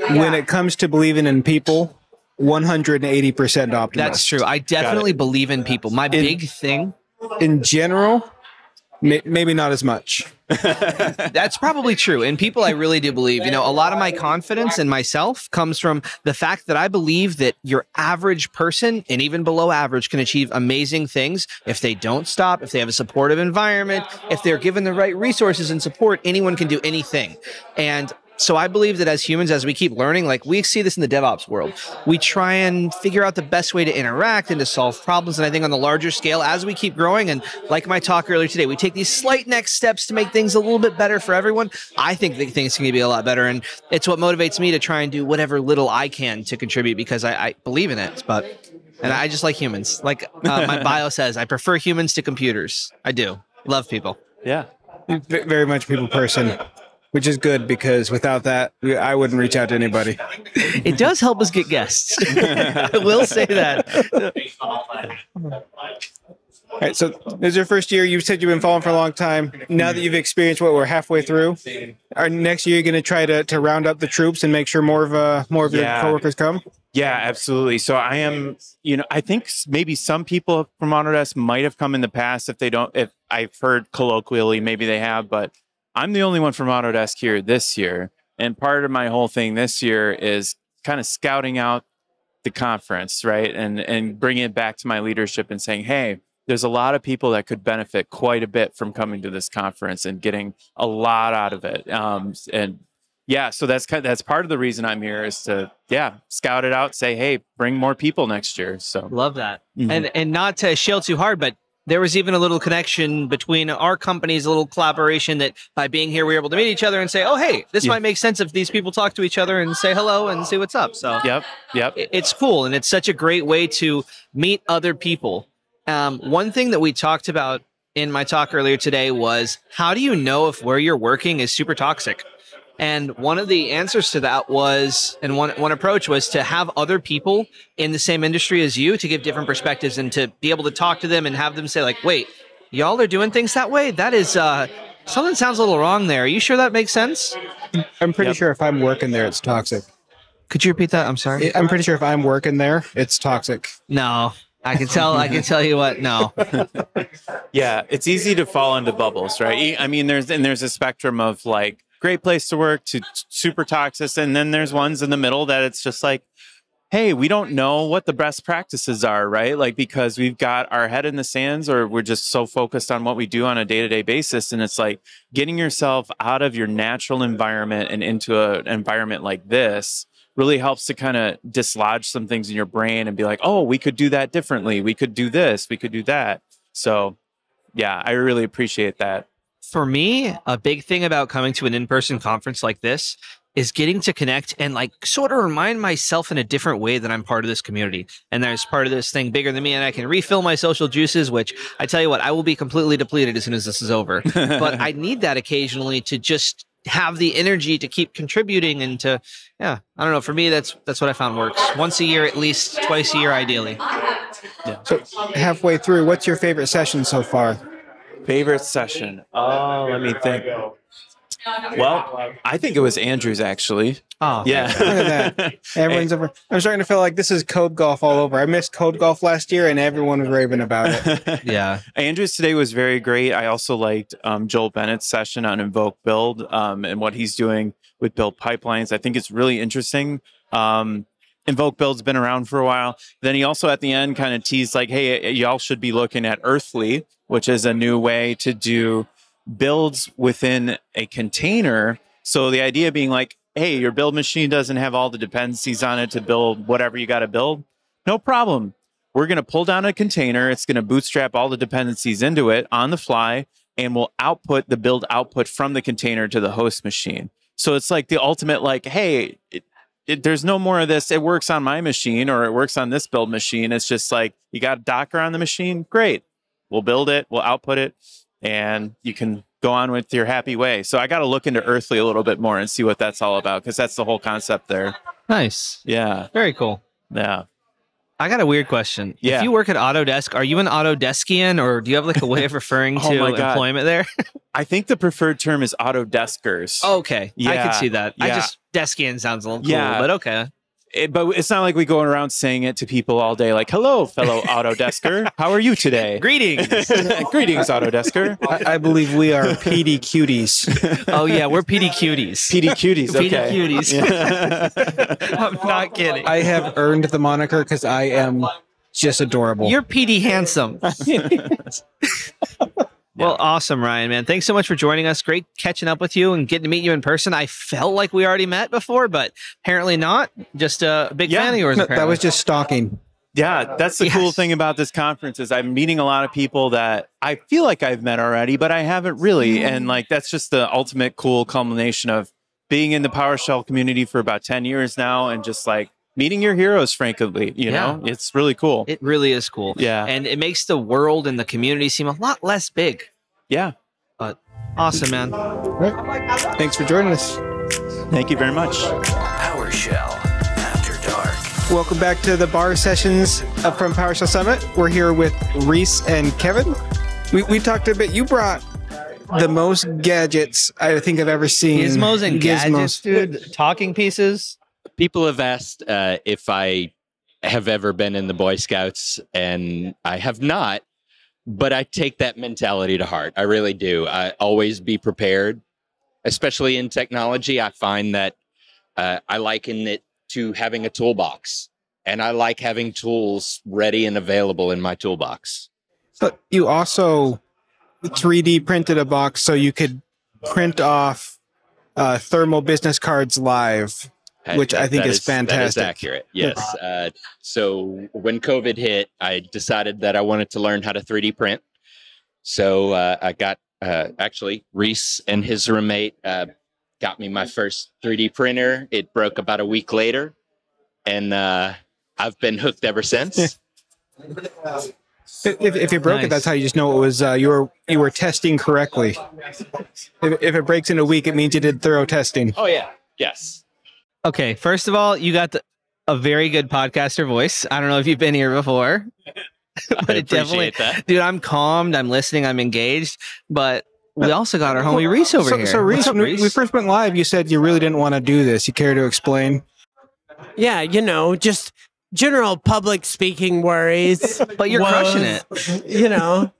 When it comes to believing in people, 180% optimist. That's true. I definitely believe in people. My big thing In general, may, maybe not as much. That's probably true. And people, I really do believe. You know, a lot of my confidence in myself comes from the fact that I believe that your average person and even below average can achieve amazing things if they don't stop, if they have a supportive environment, if they're given the right resources and support, anyone can do anything. And so I believe that as humans, as we keep learning, like we see this in the DevOps world, we try and figure out the best way to interact and to solve problems. And I think on the larger scale, as we keep growing, and like my talk earlier today, we take these slight next steps to make things a little bit better for everyone. I think that things can be a lot better. And it's what motivates me to try and do whatever little I can to contribute because I, I believe in it. But and I just like humans. Like uh, my bio says, I prefer humans to computers. I do. Love people. Yeah. Very much people person, which is good because without that, I wouldn't reach out to anybody. It does help us get guests. I will say that. All right, so this is your first year. You said you've been following for a long time. Now that you've experienced what we're halfway through, our next year you're going to try to, to round up the troops and make sure more of uh, more of Yeah. your coworkers come. Yeah, absolutely. So I am, you know, I think maybe some people from Autodesk might have come in the past if they don't, if I've heard colloquially, maybe they have, but I'm the only one from Autodesk here this year. And part of my whole thing this year is kind of scouting out the conference, right? And, and bringing it back to my leadership and saying, hey, there's a lot of people that could benefit quite a bit from coming to this conference and getting a lot out of it. Um, and yeah, so that's kind that's part of the reason I'm here is to yeah scout it out, say hey, bring more people next year. So Love that. Mhm. And and not to shill too hard, but there was even a little connection between our companies, a little collaboration that by being here we were able to meet each other and say, oh hey, this Yeah. might make sense if these people talk to each other and say hello and see what's up. So yep, yep, it's cool and it's such a great way to meet other people. Um, one thing that we talked about in my talk earlier today was how do you know if where you're working is super toxic? And one of the answers to that was, and one one approach was to have other people in the same industry as you to give different perspectives and to be able to talk to them and have them say like, "Wait, y'all are doing things that way? That is uh, something sounds a little wrong there. Are you sure that makes sense?" I'm pretty Yep. sure if I'm working there, it's toxic. Could you repeat that? I'm sorry. I'm pretty sure if I'm working there, it's toxic. No, I can tell. I can tell you what. No, Yeah, it's easy to fall into bubbles, right? I mean, there's and there's a spectrum of like great place to work to super toxic, and then there's ones in the middle that it's just like, hey, we don't know what the best practices are, right? Like because we've got our head in the sands, or we're just so focused on what we do on a day to day basis, and it's like getting yourself out of your natural environment and into an environment like this really helps to kind of dislodge some things in your brain and be like, oh, we could do that differently. We could do this. We could do that. So, yeah, I really appreciate that. For me, a big thing about coming to an in-person conference like this is getting to connect and like sort of remind myself in a different way that I'm part of this community. And there's part of this thing bigger than me and I can refill my social juices which I tell you what I will be completely depleted as soon as this is over. But I need that occasionally to just have the energy to keep contributing and to yeah I don't know for me that's that's what I found works. Once a year at least twice a year ideally. So halfway through, what's your favorite session so far? Favorite session? Oh, let me think. Well, I think it was Andrew's actually. oh Yeah. Look at that. Everyone's over. I'm starting to feel like this is code golf all over. I missed code golf last year, and everyone was raving about it. yeah Andrew's today was very great. I also liked um, Joel Bennett's session on Invoke Build um, and what he's doing with Build Pipelines. I think it's really interesting. Um, Invoke Build's been around for a while. Then he also at the end kind of teased like, "Hey, y'all should be looking at Earthly, which is a new way to do builds within a container." So the idea being like, "Hey, your build machine doesn't have all the dependencies on it to build whatever you got to build. No problem we're going to pull down a container. It's going to bootstrap all the dependencies into it on the fly, and we'll output the build output from the container to the host machine. So it's like the ultimate, like, hey, it, it, there's no more of this. It works on my machine or it works on this build machine. It's just like you got Docker on the machine. Great. We'll build it, we'll output it, and you can go on with your happy way. So I got to look into Earthly a little bit more and see what that's all about because that's the whole concept there. nice Yeah. very cool Yeah. I got a weird question. Yeah. If you work at Autodesk, are you an Autodeskian or do you have like a way of referring Oh to employment there? I think the preferred term is Autodeskers. okay. Yeah. I can see that. I yeah. just Deskian sounds a little cool, Yeah. but okay. It, but it's not like we going around saying it to people all day like hello fellow autodesker how are you today Greetings. greetings autodesker I, I believe we are PD cuties. oh yeah, we're PD cuties. pd cuties PD cuties. Yeah. I'm not kidding. I have earned the moniker because I am just adorable. You're PD handsome. Well, awesome, Ryan, man. Thanks so much for joining us. Great catching up with you and getting to meet you in person. I felt like we already met before, but apparently not. Just a big Yeah. fan of yours. No, that was just stalking. yeah that's the cool thing about this conference is i'm meeting a lot of people that i feel like i've met already but i haven't really mm-hmm. and like that's just the ultimate cool culmination of being in the powershell community for about 10 years now and just like meeting your heroes frankly you know it's really cool It really is cool. Yeah. And it makes the world and the community seem a lot less big. yeah But Awesome, man. Right. Thanks for joining us. thank you very much PowerShell After Dark. Welcome back to the bar sessions up from PowerShell Summit. We're here with Reese and Kevin. We, we talked a bit. You brought the most gadgets I think I've ever seen. Gizmos and gadgets, dude. Talking pieces. People have asked uh, if I have ever been in the Boy Scouts, and I have not. But I take that mentality to heart. I really do. I always be prepared, especially in technology. I find that uh, I liken it to having a toolbox, and I like having tools ready and available in my toolbox. But you also 3D printed a box so you could print off uh, thermal business cards live. Which I think that is That is fantastic. accurate. Yes. Uh, so when COVID hit, I decided that I wanted to learn how to 3D print. So uh, I got uh, actually Reese and his roommate uh, got me my first 3D printer. It broke about a week later, and uh, I've been hooked ever since. If, if it broke it, that's how you just know it was uh, you were you were testing correctly. If, if it breaks in a week, it means you did thorough testing. oh yeah. Yes. Okay, first of all, you got the, a very good podcaster voice. I don't know if you've been here before, but I it definitely, that. dude. I'm calmed. I'm listening. I'm engaged. But we also got our homie Reese over so, here. So Reese, up, when we first went live, you said you really didn't want to do this. You care to explain? Yeah, you know, just general public speaking worries. But you're crushing it. it. You know,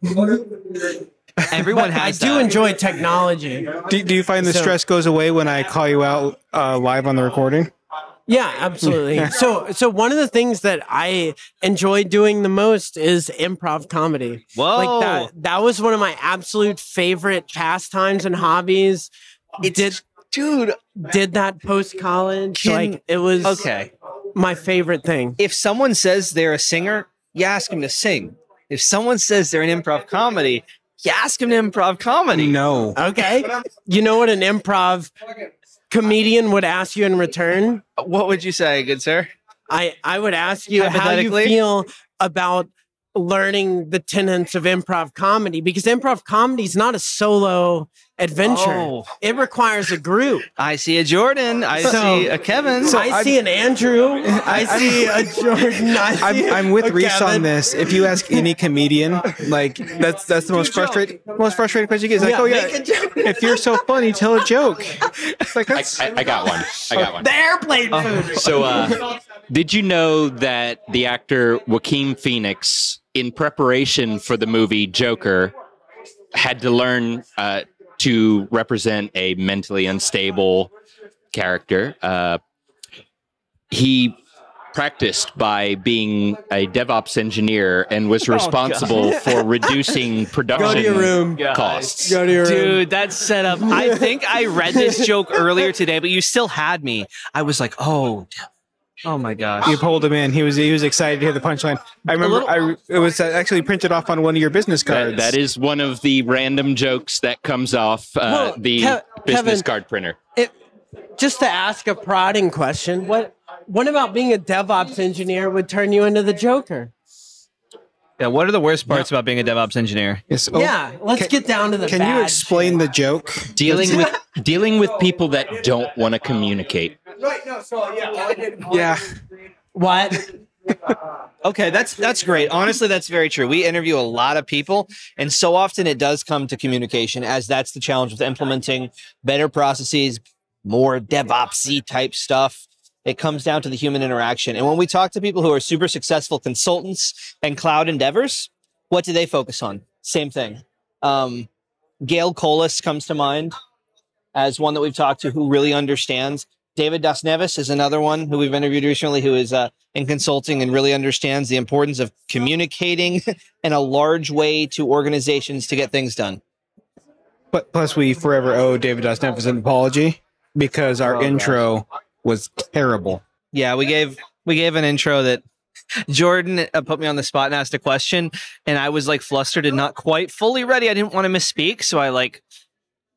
Everyone has I do that. enjoy technology. Do, do you find the So- stress goes away when I call you out uh, live on the recording? Yeah, absolutely. so, so one of the things that I enjoy doing the most is improv comedy. Whoa. Like that. That was one of my absolute favorite pastimes and hobbies. It did, dude. did that post college. Can- Like it was Okay. my favorite thing. If someone says they're a singer, you ask them to sing. If someone says they're an improv comedy, you ask them to improv comedy. No. Okay. You know what an improv comedian would ask you in return? What would you say, good sir? I, I would ask you how you feel about learning the tenets of improv comedy because improv comedy is not a solo adventure. Oh. It requires a group. I see a Jordan. I So- see a Kevin. So I see an Andrew. I see a Jordan. I I'm, I'm with a Reese on this. If you ask any comedian, like that's that's the most frustrating most frustrating question you get. It's like, Yeah, oh yeah, make a joke. if you're so funny, tell a joke. It's like I, that's I, I got one. I got one. The airplane food. So, uh, did you know that the actor Joaquin Phoenix, in preparation for the movie Joker, had to learn uh, to represent a mentally unstable character? Uh, he practiced by being a DevOps engineer and was responsible for reducing production Go to your room. costs. Go to your room. Dude, that's set up. I think I read this joke earlier today, but you still had me. I was like, oh, oh my gosh. you pulled him in. He was he was excited to hear the punchline. I remember little- I it was uh, actually printed off on one of your business cards. That, that is one of the random jokes that comes off uh, Well, the Kev- business Kevin- card printer. it, just to ask a prodding question, what what about being a DevOps engineer would turn you into the Joker? Yeah, what are the worst parts about being a DevOps engineer? Yes. Oh, yeah, let's can- get down to the. Can you bad explain the joke? dealing with dealing with people that don't want to communicate. Yeah. shit. What? Okay, that's that's great. Honestly, that's very true. We interview a lot of people, and so often it does come to communication, as that's the challenge with implementing better processes, more DevOpsy type stuff. It comes down to the human interaction. And when we talk to people who are super successful consultants and cloud endeavors, what do they focus on? Same thing. Um, Gael Colas comes to mind as one that we've talked to who really understands. David das Neves is another one who we've interviewed recently who is uh, in consulting and really understands the importance of communicating in a large way to organizations to get things done. But plus, we forever owe David das Neves an apology because our Oh, gosh. intro was terrible. Yeah, we gave we gave an intro that Jordan uh, put me on the spot and asked a question, and I was like flustered and not quite fully ready. I didn't want to misspeak, so I like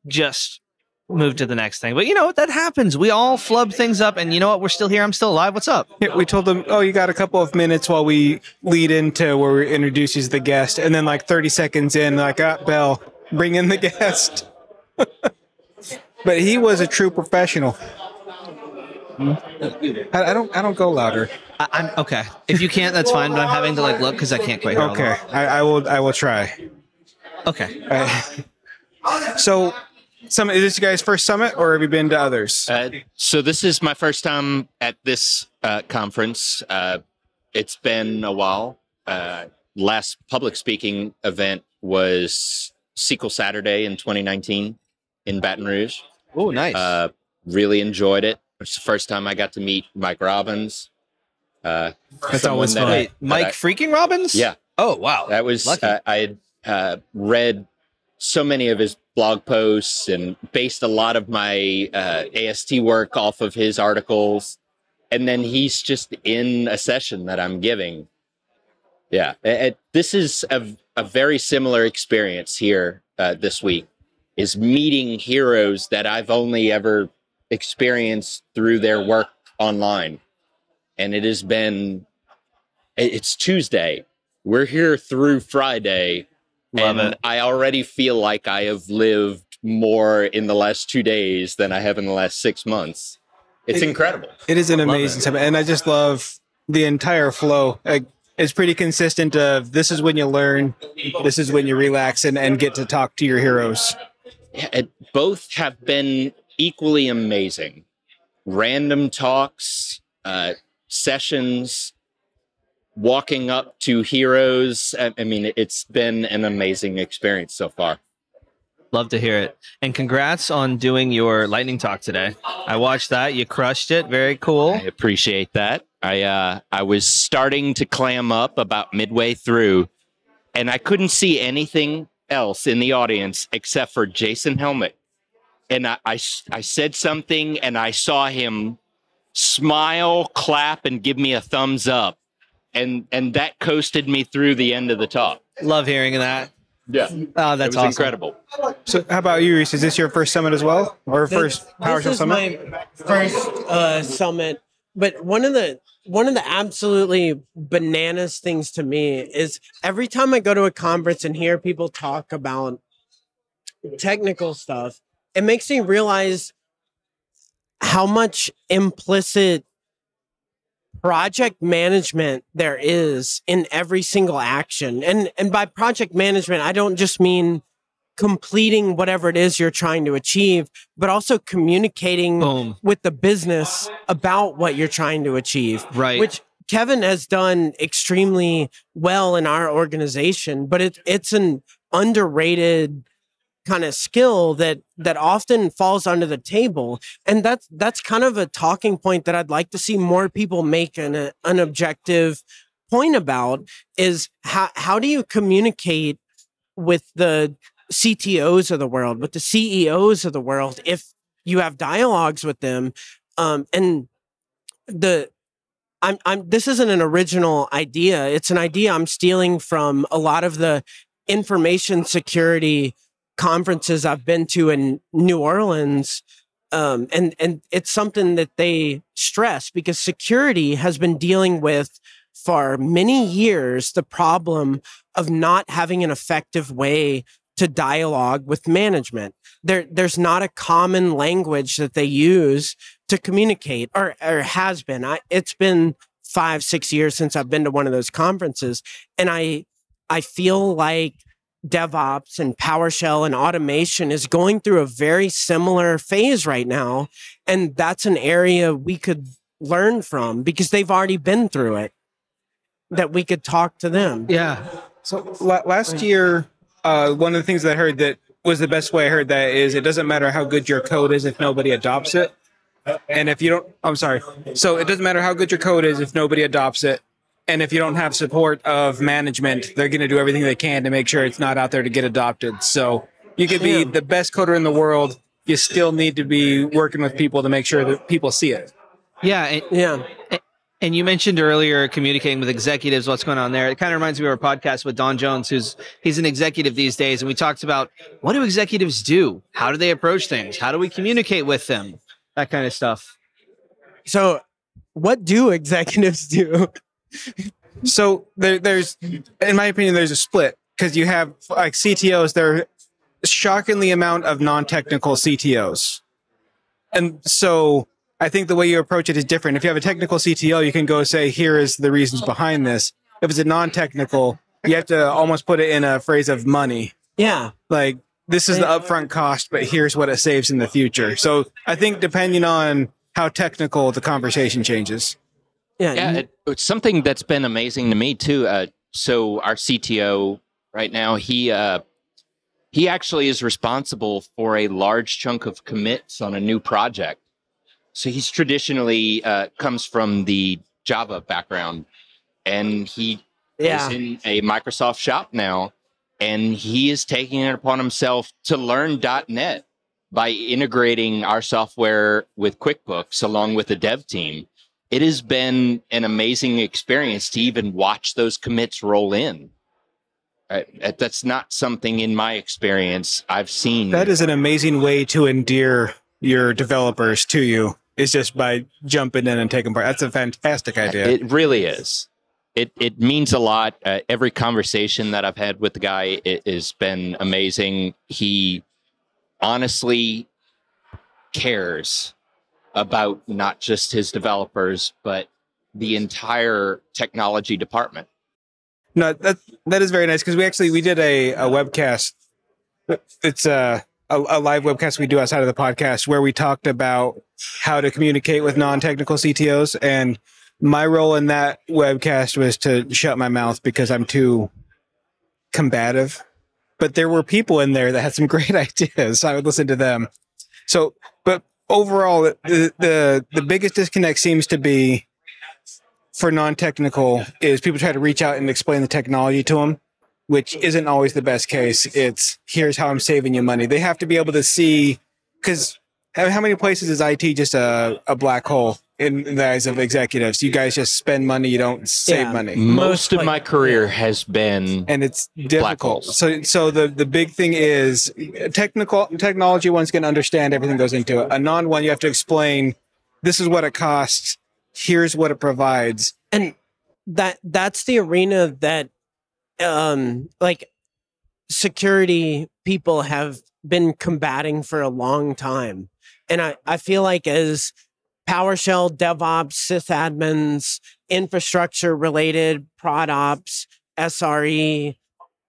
just moved to the next thing. But you know what? That happens. We all flub things up, and you know what? We're still here. I'm still alive. What's up? Yeah, we told them, oh, you got a couple of minutes while we lead into where we introduce you as the guest. And then, like 30 seconds in, like, ah, Bell, bring in the guest. but he was a true professional. I, I don't. I don't go louder. I, I'm okay. If you can't, that's fine. But I'm having to like look because I can't quite hear. Okay, I, I will. I will try. Okay. Uh, so, some is this you guys' first summit, or have you been to others? Uh, so this is my first time at this uh, conference. Uh, it's been a while. Uh, last public speaking event was SQL Saturday in 2019 in Baton Rouge. Oh, nice. Uh, really enjoyed it. It's the first time I got to meet Mike Robbins. Uh, That's always that fun. I- Wait, that Mike I- freaking Robbins? yeah, Oh wow. that was Lucky. uh, I had uh, read so many of his blog posts and based a lot of my uh, AST work off of his articles, and then he's just in a session that I'm giving. Yeah, it- this is a, a very similar experience here uh, this week. Is meeting heroes that I've only ever experienced through their work online, and it has been. it- It's Tuesday we're here through Friday, Love and it. I already feel like I have lived more in the last two days than I have in the last six months. It's It- incredible. It is an amazing summit, and I just love the entire flow. Like, it's pretty consistent. Of this is when you learn, this is when you relax and, and get to talk to your heroes. Yeah, it, both have been equally amazing. Random talks, uh, sessions, walking up to heroes. I, I mean, it's been an amazing experience so far. Love to hear it. And congrats on doing your lightning talk today. I watched that. You crushed it. Very cool. I appreciate that. I uh, I was starting to clam up about midway through, and I couldn't see anything else in the audience except for Jason Helmick. And I—I said something, and I saw him smile, clap, and give me a thumbs up, and and that coasted me through the end of the talk. Love hearing that. Yeah, Oh, it that's was awesome. incredible. So, how about you, Reese? Is this your first summit as well, or first PowerShell this is summit? my first uh, summit. But one of the one of the absolutely bananas things to me is every time I go to a conference and hear people talk about technical stuff, it makes me realize how much implicit project management there is in every single action. And and by project management, I don't just mean completing whatever it is you're trying to achieve, but also communicating Boom. with the business about what you're trying to achieve, Right. which Kevin has done extremely well in our organization, but it, it's an underrated kind of skill that that often falls under the table. And that's that's kind of a talking point that I'd like to see more people make an an objective point about is how how do you communicate with the CTOs of the world with the CEOs of the world if you have dialogues with them? Um and the I'm I'm this isn't an original idea. It's an idea I'm stealing from a lot of the information security conferences I've been to in New Orleans. Um, and and it's something that they stress because security has been dealing with for many years the problem of not having an effective way to dialogue with management. There, there's not a common language that they use to communicate, or or has been. I, it's been five, six years since I've been to one of those conferences, and I I feel like DevOps and PowerShell and automation is going through a very similar phase right now. And that's an area we could learn from because they've already been through it, that we could talk to them. Yeah. So la- last year, uh, one of the things that I heard that was the best way I heard that is it doesn't matter how good your code is if nobody adopts it. And if you don't, I'm sorry. So it doesn't matter how good your code is if nobody adopts it. And if you don't have support of management, they're going to do everything they can to make sure it's not out there to get adopted. So you could be the best coder in the world. You still need to be working with people to make sure that people see it. Yeah. And, Yeah. and you mentioned earlier communicating with executives, what's going on there. It kind of reminds me of our podcast with Don Jones, who's he's an executive these days, and we talked about what do executives do? How do they approach things? How do we communicate with them? That kind of stuff. So, what do executives do? So there, there's, in my opinion, there's a split because you have like CTOs. There are shockingly amount of non-technical CTOs, and so I think the way you approach it is different. If you have a technical CTO, you can go say, "Here is the reasons behind this." If it's a non-technical, you have to almost put it in a phrase of money, Yeah. like this is the upfront cost, but here's what it saves in the future. So I think depending on how technical the conversation changes. Yeah. Yeah, it, it's something that's been amazing to me too. Uh, so our CTO right now, he uh, he actually is responsible for a large chunk of commits on a new project. So he's traditionally uh, comes from the Java background, and he yeah. is in a Microsoft shop now, and he is taking it upon himself to learn .NET by integrating our software with QuickBooks along with the dev team. It has been an amazing experience to even watch those commits roll in. Uh, that's not something in my experience I've seen. That is an amazing way to endear your developers to you. Is just by jumping in and taking part. That's a fantastic idea. It really is. It it means a lot. Uh, every conversation that I've had with the guy it has been amazing. He honestly cares about not just his developers, but the entire technology department. no, that that is very nice because we actually we did a, a webcast. It's a, a a live webcast we do outside of the podcast where we talked about how to communicate with non-technical CTOs and My role in that webcast was to shut my mouth because I'm too combative. But there were people in there that had some great ideas. So I would listen to them. So, overall, the the, the biggest disconnect seems to be for non-technical is people try to reach out and explain the technology to them, which isn't always the best case. It's here's how I'm saving you money. They have to be able to see because how, how many places is IT just a, a black hole in the eyes of executives? You guys just spend money, you don't save Yeah. money. Most of my career has been And it's difficult. holes. So, so the, the big thing is technical technology. One's going to understand everything goes into it. A non one, you have to explain. This is what it costs. Here's what it provides. and that that's the arena that um like security people have been combating for a long time and i i feel like as powershell devops sysadmins infrastructure related prod ops sre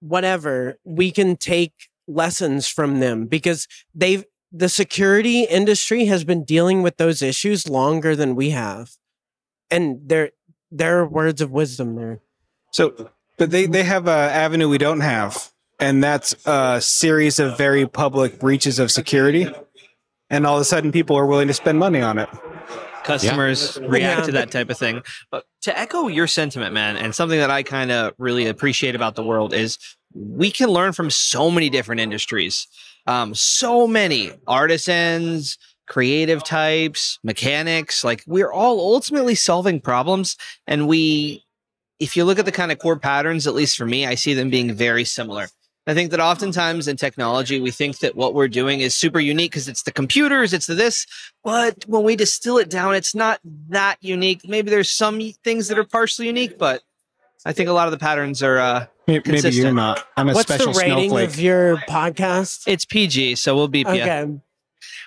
whatever we can take lessons from them because they've the security industry has been dealing with those issues longer than we have and they're there are words of wisdom there. So, but they, they have an avenue we don't have, and that's a series of very public breaches of security. And all of a sudden, people are willing to spend money on it. customers react Yeah. to that type of thing. But to echo your sentiment, man, and something that I kind of really appreciate about the world is we can learn from so many different industries. Um, so many artisans, creative types, mechanics. Like we're all ultimately solving problems, and we. If you look at the kind of core patterns, at least for me, I see them being very similar. I think that oftentimes in technology, we think that what we're doing is super unique because it's the computers, it's the this, but when we distill it down, it's not that unique. Maybe there's some things that are partially unique, but I think a lot of the patterns are. Uh, Maybe, maybe you're Consistent. not. I'm a What's special the rating snowflake. of your podcast? it's PG, so we'll beep you. Okay,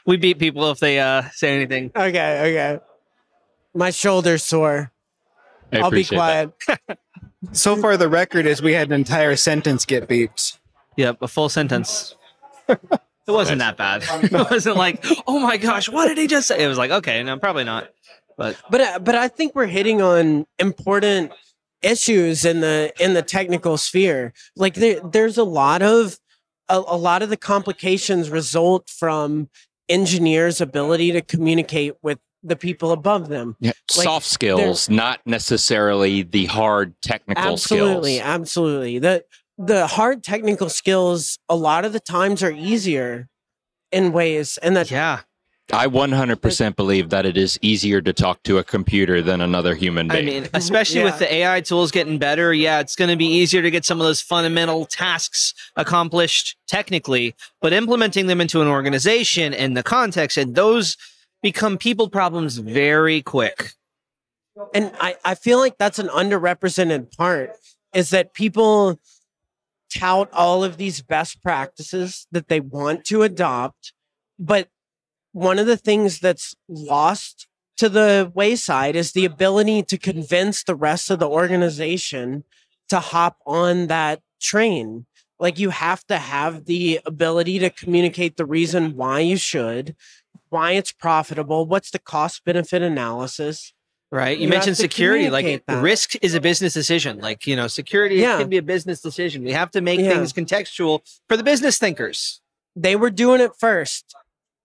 We beat people if they uh, say anything. okay, okay. My shoulder's sore. I I'll be quiet. so far, the record is we had an entire sentence get beeped. Yep, a full sentence. It wasn't that bad. It wasn't like, oh my gosh, what did he just say? It was like, okay, no, probably not. But But uh, but I think we're hitting on important issues in the in the technical sphere. Like there there's a lot of a, a lot of the complications result from engineers' ability to communicate with the people above them. Yeah, Like, soft skills, not necessarily the hard technical absolutely skills. absolutely the the hard technical skills a lot of the times are easier in ways and that yeah, I 100% believe that it is easier to talk to a computer than another human I being. mean, especially with the AI tools getting better, yeah, it's going to be easier to get some of those fundamental tasks accomplished technically, but implementing them into an organization and the context and those become people problems very quick. and I, I feel like that's an underrepresented part is that people tout all of these best practices that they want to adopt but one of the things that's lost to the wayside is the ability to convince the rest of the organization to hop on that train. Like you have to have the ability to communicate the reason why you should why it's profitable what's the cost benefit analysis Right. You, You mentioned security. Like that. risk is a business decision. Like, you know, security Yeah. can be a business decision. We have to make Yeah. things contextual for the business thinkers. they were doing it first.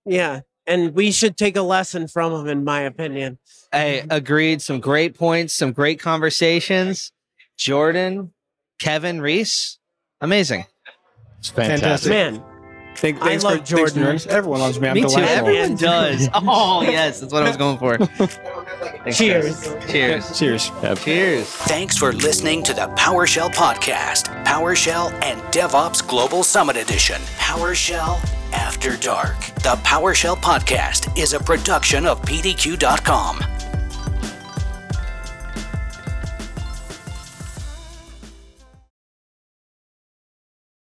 Yeah. And we should take a lesson from them, in my opinion. I agreed. Some great points, some great conversations. Jordan, Kevin, Reese, amazing. it's fantastic. Man, Thank, I thanks love for, thanks, Jordan. nerds. Everyone loves me. I'm Me too. Everyone does. Oh, yes. That's what I was going for. Thanks, cheers. guys. Cheers. Cheers. Cheers. Thanks for listening to the PowerShell Podcast, PowerShell and DevOps Global Summit Edition. PowerShell After Dark. The PowerShell Podcast is a production of PDQ.com.